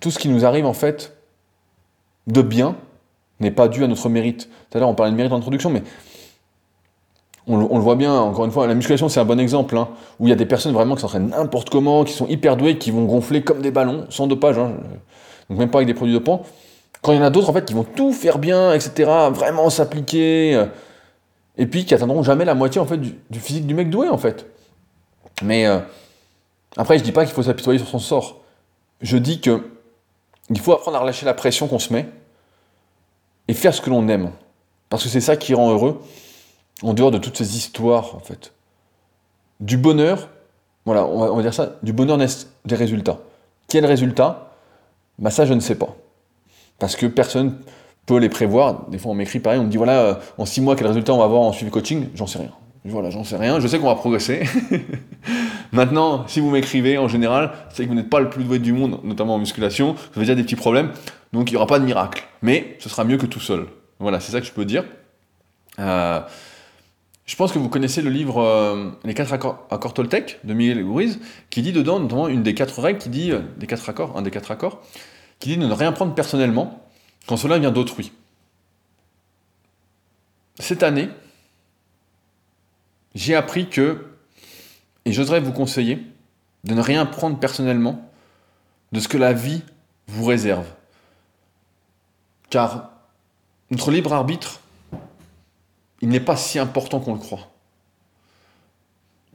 tout ce qui nous arrive en fait de bien, n'est pas dû à notre mérite. Tout à l'heure, on parlait de mérite en introduction, mais on, le voit bien, encore une fois, la musculation, c'est un bon exemple, hein, où il y a des personnes vraiment qui s'entraînent n'importe comment, qui sont hyper douées, qui vont gonfler comme des ballons, sans dopage, hein, donc même pas avec des produits dopants. Quand il y en a d'autres, en fait, qui vont tout faire bien, etc., vraiment s'appliquer, euh, et puis qui atteindront jamais la moitié, en fait, du, physique du mec doué, en fait. Mais euh, après, je dis pas qu'il faut s'apitoyer sur son sort. Je dis que il faut apprendre à relâcher la pression qu'on se met, et faire ce que l'on aime. Parce que c'est ça qui rend heureux, en dehors de toutes ces histoires, en fait. Du bonheur, voilà, on va, dire ça, du bonheur naissent des résultats. Quels résultats Bah ça, je ne sais pas. Parce que personne peut les prévoir. Des fois, on m'écrit pareil, on me dit, voilà, euh, en six mois, quel résultat on va avoir en suivi coaching? J'en sais rien. Voilà, j'en sais rien. Je sais qu'on va progresser. Maintenant, si vous m'écrivez, en général, c'est que vous n'êtes pas le plus doué du monde, notamment en musculation. Vous avez déjà des petits problèmes. Donc il n'y aura pas de miracle. Mais ce sera mieux que tout seul. Voilà, c'est ça que je peux dire. Euh, je pense que vous connaissez le livre euh, Les quatre accords, Toltec de Miguel Ruiz, qui dit dedans, notamment une des quatre règles, qui dit, euh, des quatre accords, un des quatre accords, qui dit de ne rien prendre personnellement quand cela vient d'autrui. Cette année, j'ai appris que, et j'oserais vous conseiller, de ne rien prendre personnellement de ce que la vie vous réserve. Car notre libre arbitre, il n'est pas si important qu'on le croit.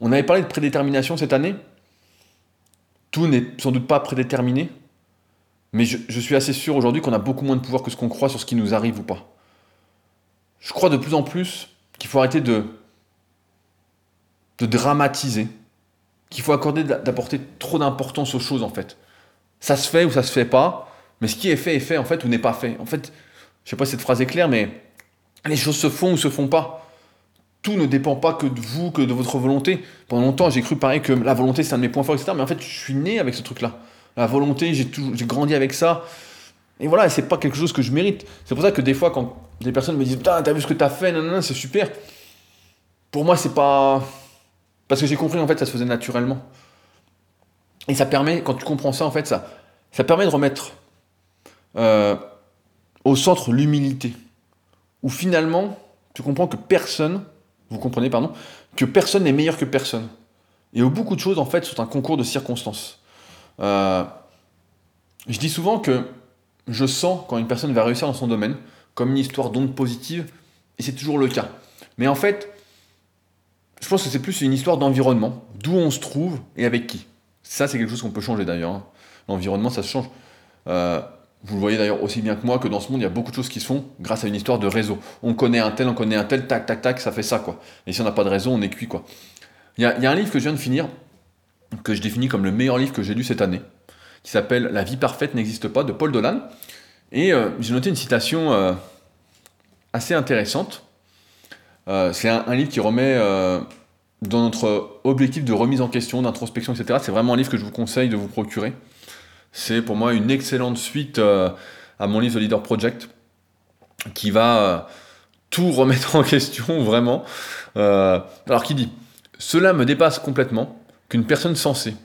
On avait parlé de prédétermination cette année. Tout n'est sans doute pas prédéterminé, mais je, suis assez sûr aujourd'hui qu'on a beaucoup moins de pouvoir que ce qu'on croit sur ce qui nous arrive ou pas. Je crois de plus en plus qu'il faut arrêter de, dramatiser, qu'il faut accorder d'apporter trop d'importance aux choses en fait. Ça se fait ou ça se fait pas, mais ce qui est fait est fait en fait ou n'est pas fait. En fait, je sais pas si cette phrase est claire, mais les choses se font ou se font pas. Tout ne dépend pas que de vous, que de votre volonté. Pendant longtemps, j'ai cru pareil que la volonté c'est un de mes points forts, etc. Mais en fait, je suis né avec ce truc-là. La volonté, j'ai grandi avec ça. Et voilà, c'est pas quelque chose que je mérite. C'est pour ça que des fois, quand des personnes me disent Putain, t'as vu ce que t'as fait, non, c'est super. Pour moi, c'est pas. Parce que j'ai compris, en fait, ça se faisait naturellement. Et ça permet, quand tu comprends ça, en fait, ça, ça permet de remettre euh, au centre l'humilité. Où finalement, tu comprends que personne, vous comprenez, pardon, que personne n'est meilleur que personne. Et où beaucoup de choses, en fait, sont un concours de circonstances. Euh, je dis souvent que je sens quand une personne va réussir dans son domaine, comme une histoire d'onde positive, et c'est toujours le cas. Mais en fait, je pense que c'est plus une histoire d'environnement, d'où on se trouve et avec qui. Ça, c'est quelque chose qu'on peut changer d'ailleurs. Hein. L'environnement, ça se change. Euh, vous le voyez d'ailleurs aussi bien que moi que dans ce monde, il y a beaucoup de choses qui se font grâce à une histoire de réseau. On connaît un tel, on connaît un tel, tac, tac, tac, ça fait ça, quoi. Et si on n'a pas de réseau, on est cuit, quoi. Il y, a, un livre que je viens de finir, que je définis comme le meilleur livre que j'ai lu cette année, qui s'appelle La vie parfaite n'existe pas, de Paul Dolan. Et euh, j'ai noté une citation euh, assez intéressante. c'est un, livre qui remet dans notre objectif de remise en question, d'introspection, etc., c'est vraiment un livre que je vous conseille de vous procurer. C'est pour moi une excellente suite euh, à mon livre The Leader Project, qui va euh, tout remettre en question, vraiment. Euh, alors, qui dit Cela me dépasse complètement qu'une personne sensée,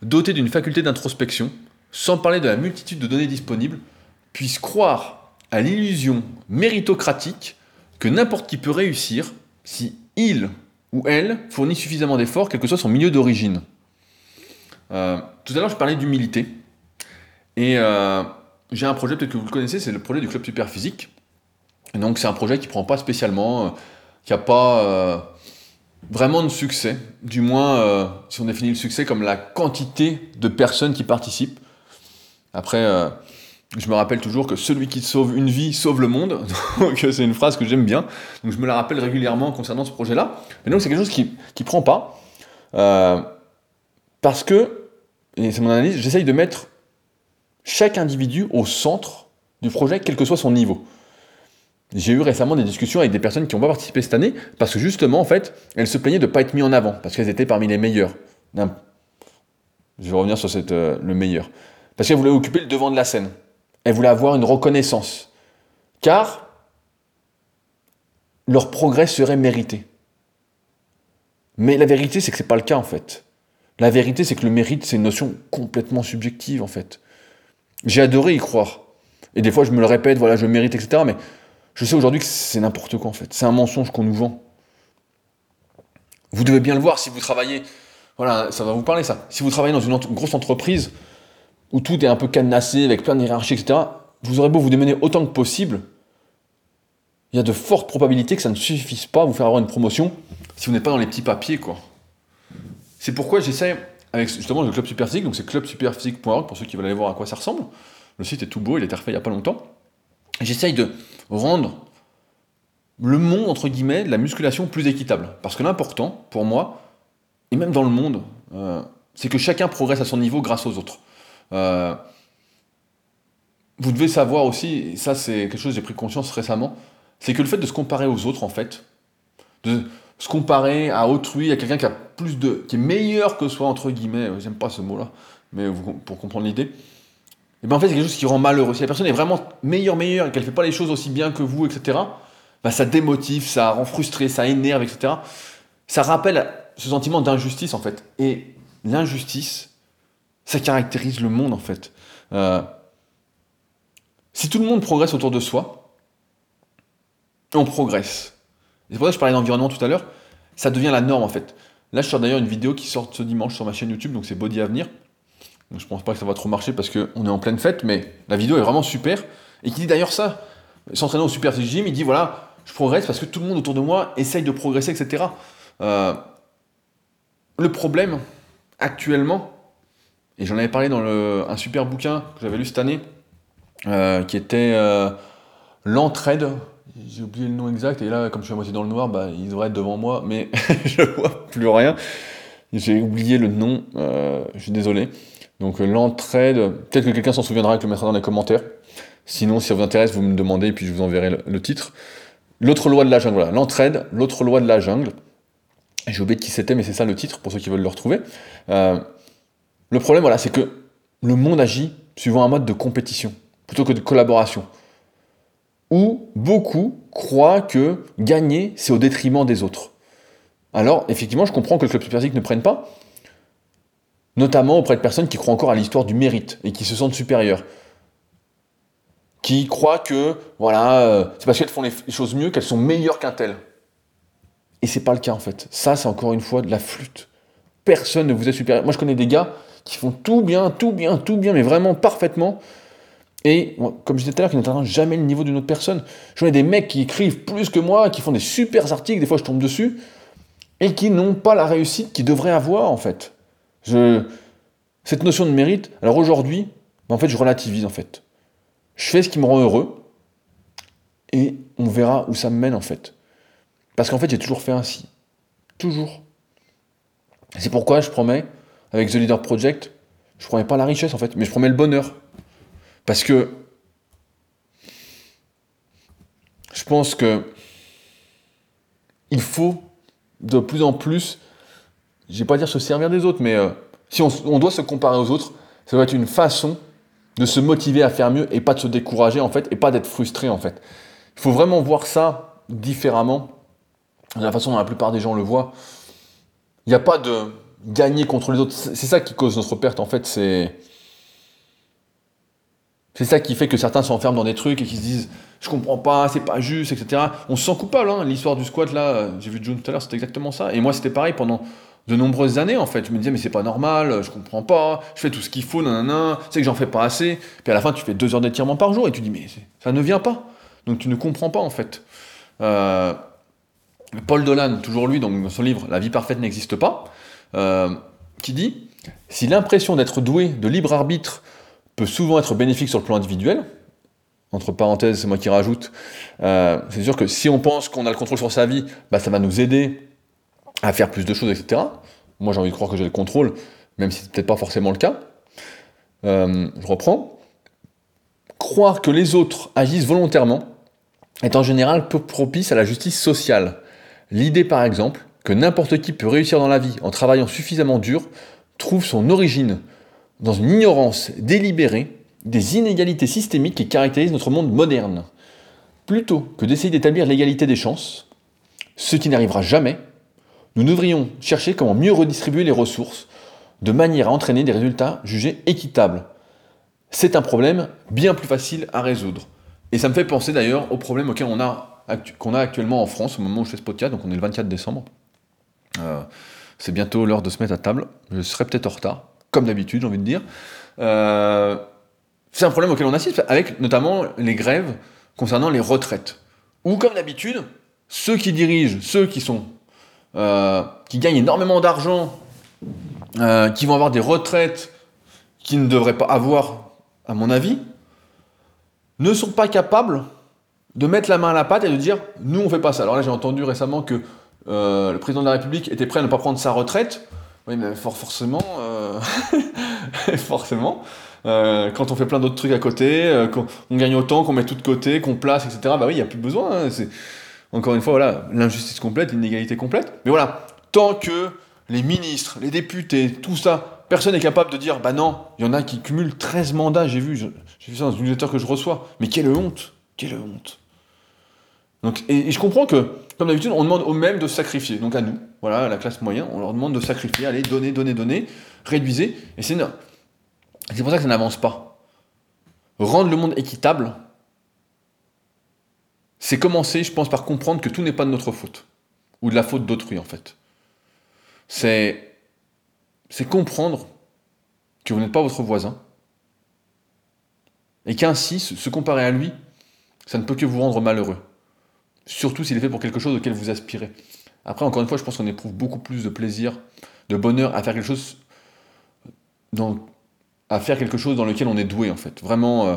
dotée d'une faculté d'introspection, sans parler de la multitude de données disponibles, puisse croire à l'illusion méritocratique que n'importe qui peut réussir si il ou elle fournit suffisamment d'efforts, quel que soit son milieu d'origine. Tout à l'heure, je parlais d'humilité. Et euh, j'ai un projet, peut-être que vous le connaissez, c'est le projet du Club Super Physique. Donc, c'est un projet qui ne prend pas spécialement, euh, qui n'a pas vraiment de succès. Du moins, si on définit le succès comme la quantité de personnes qui participent. Après, je me rappelle toujours que celui qui sauve une vie sauve le monde. Donc c'est une phrase que j'aime bien. Donc je me la rappelle régulièrement concernant ce projet-là. Mais donc c'est quelque chose qui ne prend pas. Euh, parce que, et c'est mon analyse, j'essaye de mettre chaque individu au centre du projet, quel que soit son niveau. J'ai eu récemment des discussions avec des personnes qui n'ont pas participé cette année, parce que justement, en fait, elles se plaignaient de ne pas être mises en avant, parce qu'elles étaient parmi les meilleures. Je vais revenir sur euh, le meilleur. Parce qu'elles voulaient occuper le devant de la scène. Elles voulaient avoir une reconnaissance. Car leur progrès serait mérité. Mais la vérité, c'est que ce n'est pas le cas en fait. La vérité, c'est que le mérite, c'est une notion complètement subjective en fait. J'ai adoré y croire. Et des fois, je me le répète, voilà, je mérite, etc. Mais je sais aujourd'hui que c'est n'importe quoi en fait. C'est un mensonge qu'on nous vend. Vous devez bien le voir si vous travaillez. Voilà, ça va vous parler ça. Si vous travaillez dans une grosse entreprise, où tout est un peu cadenassé, avec plein de hiérarchies, etc., vous aurez beau vous démener autant que possible, il y a de fortes probabilités que ça ne suffise pas à vous faire avoir une promotion si vous n'êtes pas dans les petits papiers, quoi. C'est pourquoi j'essaie, avec justement le Club Superphysique, donc c'est clubsuperphysique.org pour ceux qui veulent aller voir à quoi ça ressemble. Le site est tout beau, il a été refait il n'y a pas longtemps. J'essaye de rendre le monde, entre guillemets, de la musculation plus équitable. Parce que l'important, pour moi, et même dans le monde, euh, c'est que chacun progresse à son niveau grâce aux autres. Euh, vous devez savoir aussi, et ça c'est quelque chose que j'ai pris conscience récemment, c'est que le fait de se comparer aux autres en fait, de se comparer à autrui, à quelqu'un qui a plus de, qui est meilleur que soi entre guillemets, euh, j'aime pas ce mot-là, mais pour comprendre l'idée, et ben en fait c'est quelque chose qui rend malheureux. Si la personne est vraiment meilleure, meilleure et qu'elle fait pas les choses aussi bien que vous, etc. Bah, ça démotive, ça rend frustré, ça énerve, etc. Ça rappelle ce sentiment d'injustice en fait. Et l'injustice, ça caractérise le monde en fait. Euh, si tout le monde progresse autour de soi, on progresse. C'est pour ça que je parlais d'environnement tout à l'heure, ça devient la norme en fait. Là, je sors d'ailleurs une vidéo qui sort ce dimanche sur ma chaîne YouTube, donc c'est Body Avenir. Donc je pense pas que ça va trop marcher parce qu'on est en pleine fête, mais la vidéo est vraiment super. Et qui dit d'ailleurs ça, s'entraînant au Super Gym, il dit voilà, je progresse parce que tout le monde autour de moi essaye de progresser, etc. Euh, le problème, actuellement, et j'en avais parlé dans un super bouquin que j'avais lu cette année, euh, qui était euh, L'entraide. J'ai oublié le nom exact, et là, comme je suis à moitié dans le noir, bah, il devrait être devant moi, mais je vois plus rien. J'ai oublié le nom, euh, je suis désolé. Donc l'entraide, peut-être que quelqu'un s'en souviendra et que le mettra dans les commentaires. Sinon, si ça vous intéresse, vous me demandez et puis je vous enverrai le, titre. L'autre loi de la jungle, voilà, l'entraide, l'autre loi de la jungle. J'ai oublié de qui c'était, mais c'est ça le titre pour ceux qui veulent le retrouver. Le problème, voilà, c'est que le monde agit suivant un mode de compétition. plutôt que de collaboration. Ou beaucoup croient que gagner, c'est au détriment des autres. Alors, effectivement, je comprends que le club superphysique ne prenne pas, notamment auprès de personnes qui croient encore à l'histoire du mérite et qui se sentent supérieures. Qui croient que, voilà, euh, c'est parce qu'elles font les choses mieux qu'elles sont meilleures qu'un tel. Et c'est pas le cas en fait. Ça, c'est encore une fois de la flûte. Personne ne vous est supérieur. Moi, je connais des gars qui font tout bien, tout bien, tout bien, mais vraiment parfaitement. Et comme je disais tout à l'heure, qui n'atteindront jamais le niveau d'une autre personne. Je connais des mecs qui écrivent plus que moi, qui font des super articles, des fois je tombe dessus, et qui n'ont pas la réussite qu'ils devraient avoir en fait. Je... Cette notion de mérite, alors aujourd'hui, ben, en fait, je relativise en fait. Je fais ce qui me rend heureux, et on verra où ça me mène en fait. Parce qu'en fait, j'ai toujours fait ainsi. Toujours. C'est pourquoi je promets, avec The Leader Project, je promets pas la richesse en fait, mais je promets le bonheur. Parce que je pense que il faut de plus en plus, je vais pas dire se servir des autres, mais euh, si on, on, doit se comparer aux autres, ça doit être une façon de se motiver à faire mieux et pas de se décourager en fait, et pas d'être frustré en fait. Il faut vraiment voir ça différemment de la façon dont la plupart des gens le voient, il n'y a pas de gagner contre les autres. C'est ça qui cause notre perte, en fait. C'est. C'est ça qui fait que certains s'enferment dans des trucs et qui se disent je comprends pas, c'est pas juste, etc. On se sent coupable, hein. l'histoire du squat là, j'ai vu June tout à l'heure, c'était exactement ça. Et moi c'était pareil pendant de nombreuses années en fait. Je me disais mais c'est pas normal, je comprends pas, je fais tout ce qu'il faut, nanana, c'est que j'en fais pas assez. Puis à la fin tu fais deux heures d'étirement par jour et tu dis mais ça ne vient pas. Donc tu ne comprends pas en fait. Euh, Paul Dolan, toujours lui, dans son livre La vie parfaite n'existe pas, euh, qui dit Si l'impression d'être doué de libre arbitre peut souvent être bénéfique sur le plan individuel, entre parenthèses, c'est moi qui rajoute, euh, c'est sûr que si on pense qu'on a le contrôle sur sa vie, bah, ça va nous aider à faire plus de choses, etc. Moi j'ai envie de croire que j'ai le contrôle, même si c'est peut-être pas forcément le cas. Euh, je reprends. Croire que les autres agissent volontairement est en général peu propice à la justice sociale. L'idée par exemple que n'importe qui peut réussir dans la vie en travaillant suffisamment dur trouve son origine dans une ignorance délibérée des inégalités systémiques qui caractérisent notre monde moderne. Plutôt que d'essayer d'établir l'égalité des chances, ce qui n'arrivera jamais, nous devrions chercher comment mieux redistribuer les ressources de manière à entraîner des résultats jugés équitables. C'est un problème bien plus facile à résoudre. Et ça me fait penser d'ailleurs au problème auquel on a qu'on a actuellement en France au moment où je fais ce podcast, donc on est le 24 décembre. Euh, c'est bientôt l'heure de se mettre à table. Je serai peut-être en retard, comme d'habitude, j'ai envie de dire. Euh, c'est un problème auquel on assiste, avec notamment les grèves concernant les retraites. Ou comme d'habitude, ceux qui dirigent, ceux qui sont, euh, qui gagnent énormément d'argent, qui vont avoir des retraites qu'ils ne devraient pas avoir, à mon avis, ne sont pas capables de mettre la main à la pâte et de dire nous on fait pas ça. Alors là j'ai entendu récemment que euh, le président de la République était prêt à ne pas prendre sa retraite. Oui mais forcément, euh, forcément, euh, quand on fait plein d'autres trucs à côté, qu'on gagne autant, qu'on met tout de côté, qu'on place, etc. Bah oui, il n'y a plus besoin. Hein. encore une fois voilà l'injustice complète, l'inégalité complète. Mais voilà, tant que les ministres, les députés, tout ça, personne n'est capable de dire bah non, il y en a qui cumulent 13 mandats. J'ai vu, j'ai vu ça dans une newsletter que je reçois. Mais quelle honte, quelle honte et, je comprends que, comme d'habitude, on demande aux mêmes de sacrifier, donc à nous, voilà, à la classe moyenne, on leur demande de sacrifier, allez, donner, donner, donner, réduisez, et c'est c'est pour ça que ça n'avance pas. Rendre le monde équitable, c'est commencer, je pense, par comprendre que tout n'est pas de notre faute, ou de la faute d'autrui, en fait. C'est, c'est comprendre que vous n'êtes pas votre voisin, et qu'ainsi, se comparer à lui, ça ne peut que vous rendre malheureux surtout s'il est fait pour quelque chose auquel vous aspirez. Après, encore une fois, je pense qu'on éprouve beaucoup plus de plaisir, de bonheur à faire quelque chose dans, à faire quelque chose dans lequel on est doué, en fait. Vraiment, euh,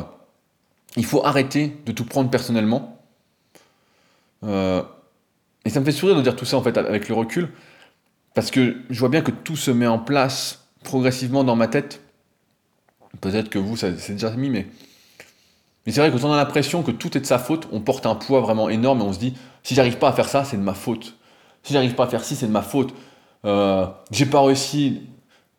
il faut arrêter de tout prendre personnellement. Euh, et ça me fait sourire de dire tout ça, en fait, avec le recul, parce que je vois bien que tout se met en place progressivement dans ma tête. Peut-être que vous, ça c'est déjà mis, mais mais c'est vrai que quand on a l'impression que tout est de sa faute, on porte un poids vraiment énorme et on se dit si j'arrive pas à faire ça, c'est de ma faute. Si j'arrive pas à faire ci, c'est de ma faute. Euh, j'ai pas réussi.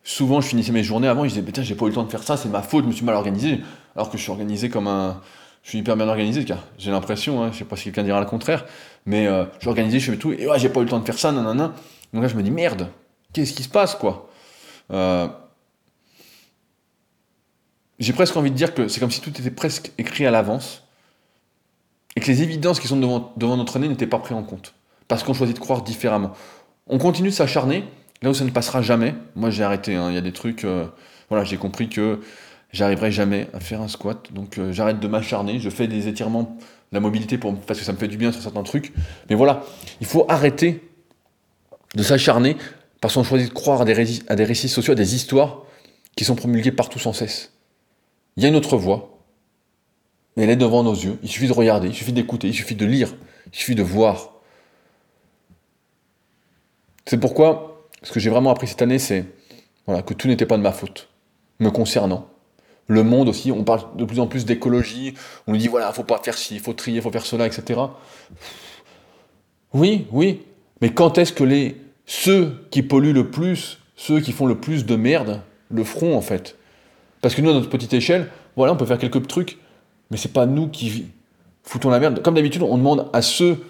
Souvent, je finissais mes journées avant, je disais putain, j'ai pas eu le temps de faire ça, c'est ma faute, je me suis mal organisé. alors que je suis organisé comme un. Je suis hyper bien organisé, j'ai l'impression, hein, je sais pas si quelqu'un dira le contraire, mais euh, je suis organisé, je fais tout, et ouais, j'ai pas eu le temps de faire ça, nanana. Donc là, je me dis, merde, qu'est-ce qui se passe, quoi? Euh, J'ai presque envie de dire que c'est comme si tout était presque écrit à l'avance, et que les évidences qui sont devant, notre nez n'étaient pas prises en compte, parce qu'on choisit de croire différemment. On continue de s'acharner, là où ça ne passera jamais. Moi, j'ai arrêté, hein. il y a des trucs, euh, voilà, j'ai compris que j'arriverai jamais à faire un squat. Donc euh, j'arrête de m'acharner, je fais des étirements, la mobilité pour, parce que ça me fait du bien sur certains trucs. Mais voilà, il faut arrêter de s'acharner parce qu'on choisit de croire à des récits sociaux, à des histoires qui sont promulguées partout sans cesse. Il y a une autre voie, elle est devant nos yeux. Il suffit de regarder, il suffit d'écouter, il suffit de lire, il suffit de voir. C'est pourquoi ce que j'ai vraiment appris cette année, c'est voilà, que tout n'était pas de ma faute, me concernant, le monde aussi, on parle de plus en plus d'écologie, on nous dit voilà, faut pas faire ci, il faut trier, il faut faire cela, etc. Oui, oui, mais quand est-ce que les ceux qui polluent le plus, ceux qui font le plus de merde, le feront en fait? Parce que nous, à notre petite échelle, voilà, on peut faire quelques trucs, mais c'est pas nous qui foutons la merde. Comme d'habitude, on demande à ceux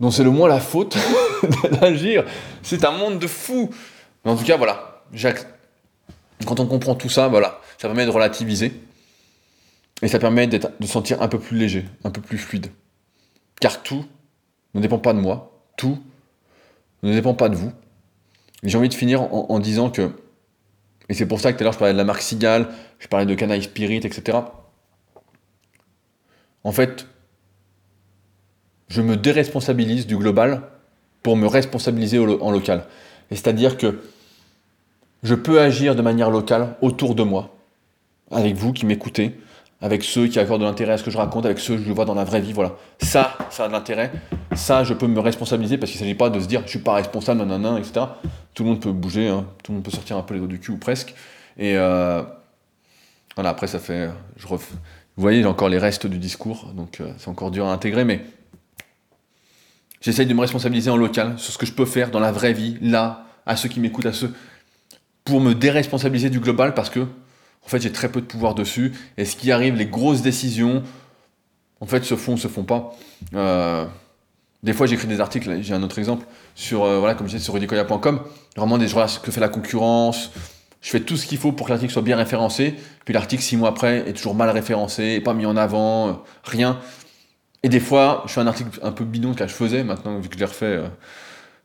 dont c'est le moins la faute d'agir. C'est un monde de fous. Mais en tout cas, voilà, quand on comprend tout ça, voilà, ça permet de relativiser. Et ça permet de se sentir un peu plus léger, un peu plus fluide. Car tout ne dépend pas de moi, tout ne dépend pas de vous. J'ai envie de finir en, disant que, et c'est pour ça que tout à l'heure je parlais de la marque Sigal, je parlais de Canaille Spirit, etc. En fait, je me déresponsabilise du global pour me responsabiliser en local. Et c'est-à-dire que je peux agir de manière locale autour de moi, avec vous qui m'écoutez, avec ceux qui accordent de l'intérêt à ce que je raconte, avec ceux que je vois dans la vraie vie, voilà. Ça, ça a de l'intérêt. Ça, je peux me responsabiliser parce qu'il ne s'agit pas de se dire je suis pas responsable, nanana, etc. Tout le monde peut bouger, hein. tout le monde peut sortir un peu les dos du cul ou presque. Et euh, voilà, après, ça fait. Je Vous voyez, j'ai encore les restes du discours, donc euh, c'est encore dur à intégrer, mais j'essaye de me responsabiliser en local sur ce que je peux faire dans la vraie vie, là, à ceux qui m'écoutent, à ceux pour me déresponsabiliser du global parce que en fait j'ai très peu de pouvoir dessus. Et ce qui arrive les grosses décisions en fait se font se font pas. Euh, des fois j'écris des articles j'ai un autre exemple sur euh, voilà comme je disais sur rudicoya.com vraiment des ce que fait la concurrence. Je fais tout ce qu'il faut pour que l'article soit bien référencé. Puis l'article six mois après est toujours mal référencé pas mis en avant euh, rien. Et des fois je fais un article un peu bidon que je faisais. Maintenant vu que je l'ai refait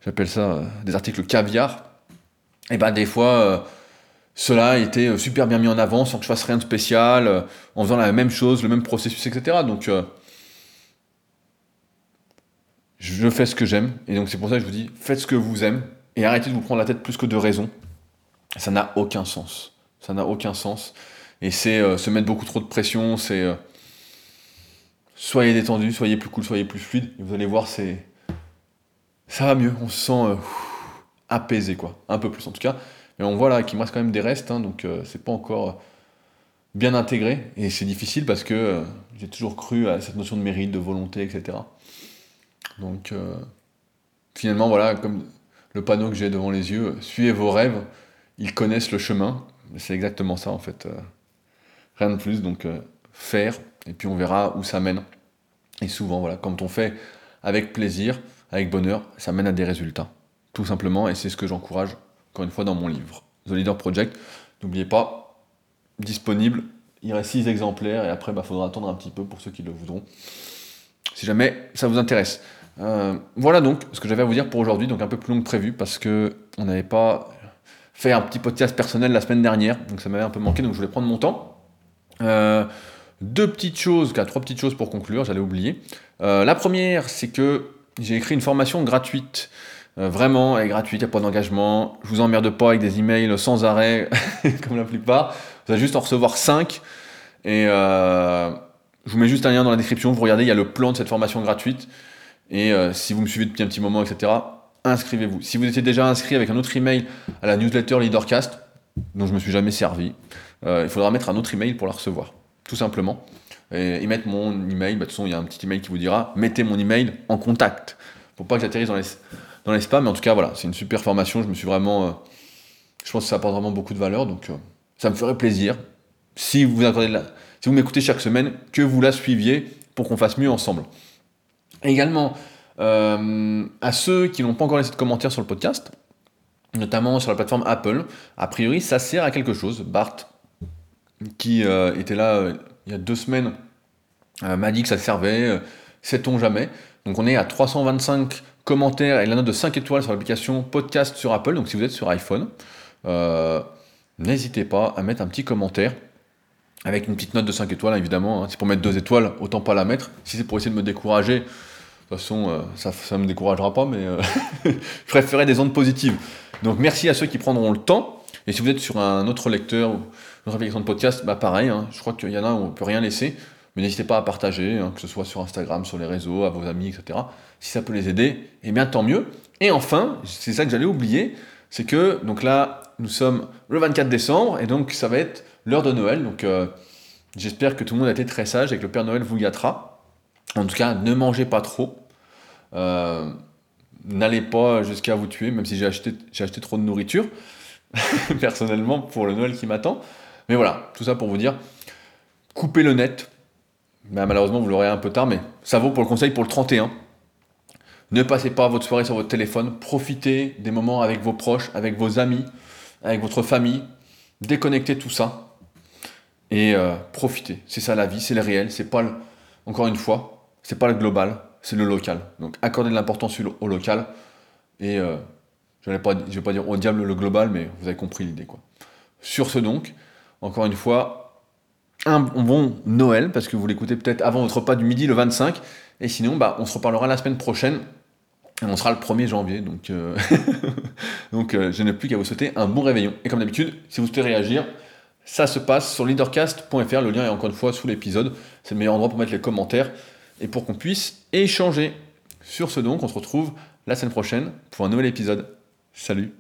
j'appelle ça des articles caviar. Et ben des fois, cela a été euh, super bien mis en avant sans que je fasse rien de spécial, euh, en faisant la même chose, le même processus, etc. Donc, je fais ce que j'aime, et donc c'est pour ça que je vous dis, faites ce que vous aimez, et arrêtez de vous prendre la tête plus que de raison. Ça n'a aucun sens. Ça n'a aucun sens. Et c'est se mettre beaucoup trop de pression, c'est... soyez détendu, soyez plus cool, soyez plus fluide, et vous allez voir, c'est... Ça va mieux, on se sent apaisé, quoi. Un peu plus en tout cas. Mais on voit là qu'il me reste quand même des restes, hein, donc euh, c'est pas encore euh, bien intégré. Et c'est difficile parce que euh, j'ai toujours cru à cette notion de mérite, de volonté, etc. Donc finalement, voilà, comme le panneau que j'ai devant les yeux, suivez vos rêves, ils connaissent le chemin. C'est exactement ça en fait. rien de plus, donc faire, et puis on verra où ça mène. Et souvent, voilà, quand on fait avec plaisir, avec bonheur, ça mène à des résultats tout simplement, et c'est ce que j'encourage, encore une fois, dans mon livre. The Leader Project, n'oubliez pas, disponible, il reste 6 exemplaires, et après, il bah, faudra attendre un petit peu pour ceux qui le voudront, si jamais ça vous intéresse. Euh, voilà donc ce que j'avais à vous dire pour aujourd'hui, donc un peu plus long que prévu, parce que on n'avait pas fait un petit podcast personnel la semaine dernière, donc ça m'avait un peu manqué, donc je voulais prendre mon temps. Euh, deux petites choses, trois petites choses pour conclure, j'allais oublier. Euh, la première, c'est que j'ai écrit une formation gratuite euh, vraiment, elle est gratuite, il n'y a pas d'engagement. Je vous emmerde pas avec des emails sans arrêt, comme la plupart. Vous allez juste en recevoir 5. Et euh, je vous mets juste un lien dans la description. Vous regardez, il y a le plan de cette formation gratuite. Et euh, si vous me suivez depuis un petit moment, etc., inscrivez-vous. Si vous étiez déjà inscrit avec un autre email à la newsletter Leadercast, dont je ne me suis jamais servi, il faudra mettre un autre email pour la recevoir, tout simplement. Et, mettre mon email, bah, de toute façon, il y a un petit email qui vous dira mettez mon email en contact. Pour pas que j'atterrisse dans les dans les mais en tout cas, voilà, c'est une super formation. Je me suis vraiment. Euh, je pense que ça apporte vraiment beaucoup de valeur, donc euh, ça me ferait plaisir si vous si vous m'écoutez chaque semaine, que vous la suiviez pour qu'on fasse mieux ensemble. également, euh, à ceux qui n'ont pas encore laissé de commentaires sur le podcast, notamment sur la plateforme Apple, a priori ça sert à quelque chose. Bart, qui était là il y a deux semaines, m'a dit que ça servait, sait-on jamais. Donc on est à 325 commentaires et la note de 5 étoiles sur l'application podcast sur Apple, donc si vous êtes sur iPhone, n'hésitez pas à mettre un petit commentaire avec une petite note de 5 étoiles, évidemment. Hein. Si c'est pour mettre 2 étoiles, autant pas la mettre. Si c'est pour essayer de me décourager, de toute façon, euh, ça ne me découragera pas, mais euh, je préférerais des ondes positives. Donc merci à ceux qui prendront le temps. Et si vous êtes sur un autre lecteur ou une autre application de podcast, bah pareil, hein. je crois qu'il y en a où on ne peut rien laisser. Mais n'hésitez pas à partager, hein, que ce soit sur Instagram, sur les réseaux, à vos amis, etc. Si ça peut les aider, eh bien tant mieux. Et enfin, c'est ça que j'allais oublier, c'est que, donc là, nous sommes le 24 décembre, et donc ça va être l'heure de Noël. Donc euh, j'espère que tout le monde a été très sage et que le Père Noël vous gâtera. En tout cas, ne mangez pas trop. Euh, n'allez pas jusqu'à vous tuer, même si j'ai acheté, acheté trop de nourriture, personnellement, pour le Noël qui m'attend. Mais voilà, tout ça pour vous dire, coupez le net. Ben, malheureusement, vous l'aurez un peu tard, mais ça vaut pour le conseil pour le 31. Ne passez pas votre soirée sur votre téléphone. Profitez des moments avec vos proches, avec vos amis, avec votre famille. Déconnectez tout ça et euh, profiter. C'est ça la vie, c'est le réel, c'est pas encore une fois, c'est pas le global, c'est le local. Donc accordez de l'importance au local et euh, je ne vais, vais, pas dire au diable le global, mais vous avez compris l'idée quoi. Sur ce donc, encore une fois, un bon Noël parce que vous l'écoutez peut-être avant votre repas du midi le 25 et sinon bah, on se reparlera la semaine prochaine. On sera le 1er janvier, donc, euh, donc je n'ai plus qu'à vous souhaiter un bon réveillon. Et comme d'habitude, si vous souhaitez réagir, ça se passe sur leadercast.fr, le lien est encore une fois sous l'épisode, c'est le meilleur endroit pour mettre les commentaires et pour qu'on puisse échanger. Sur ce donc, on se retrouve la semaine prochaine pour un nouvel épisode. Salut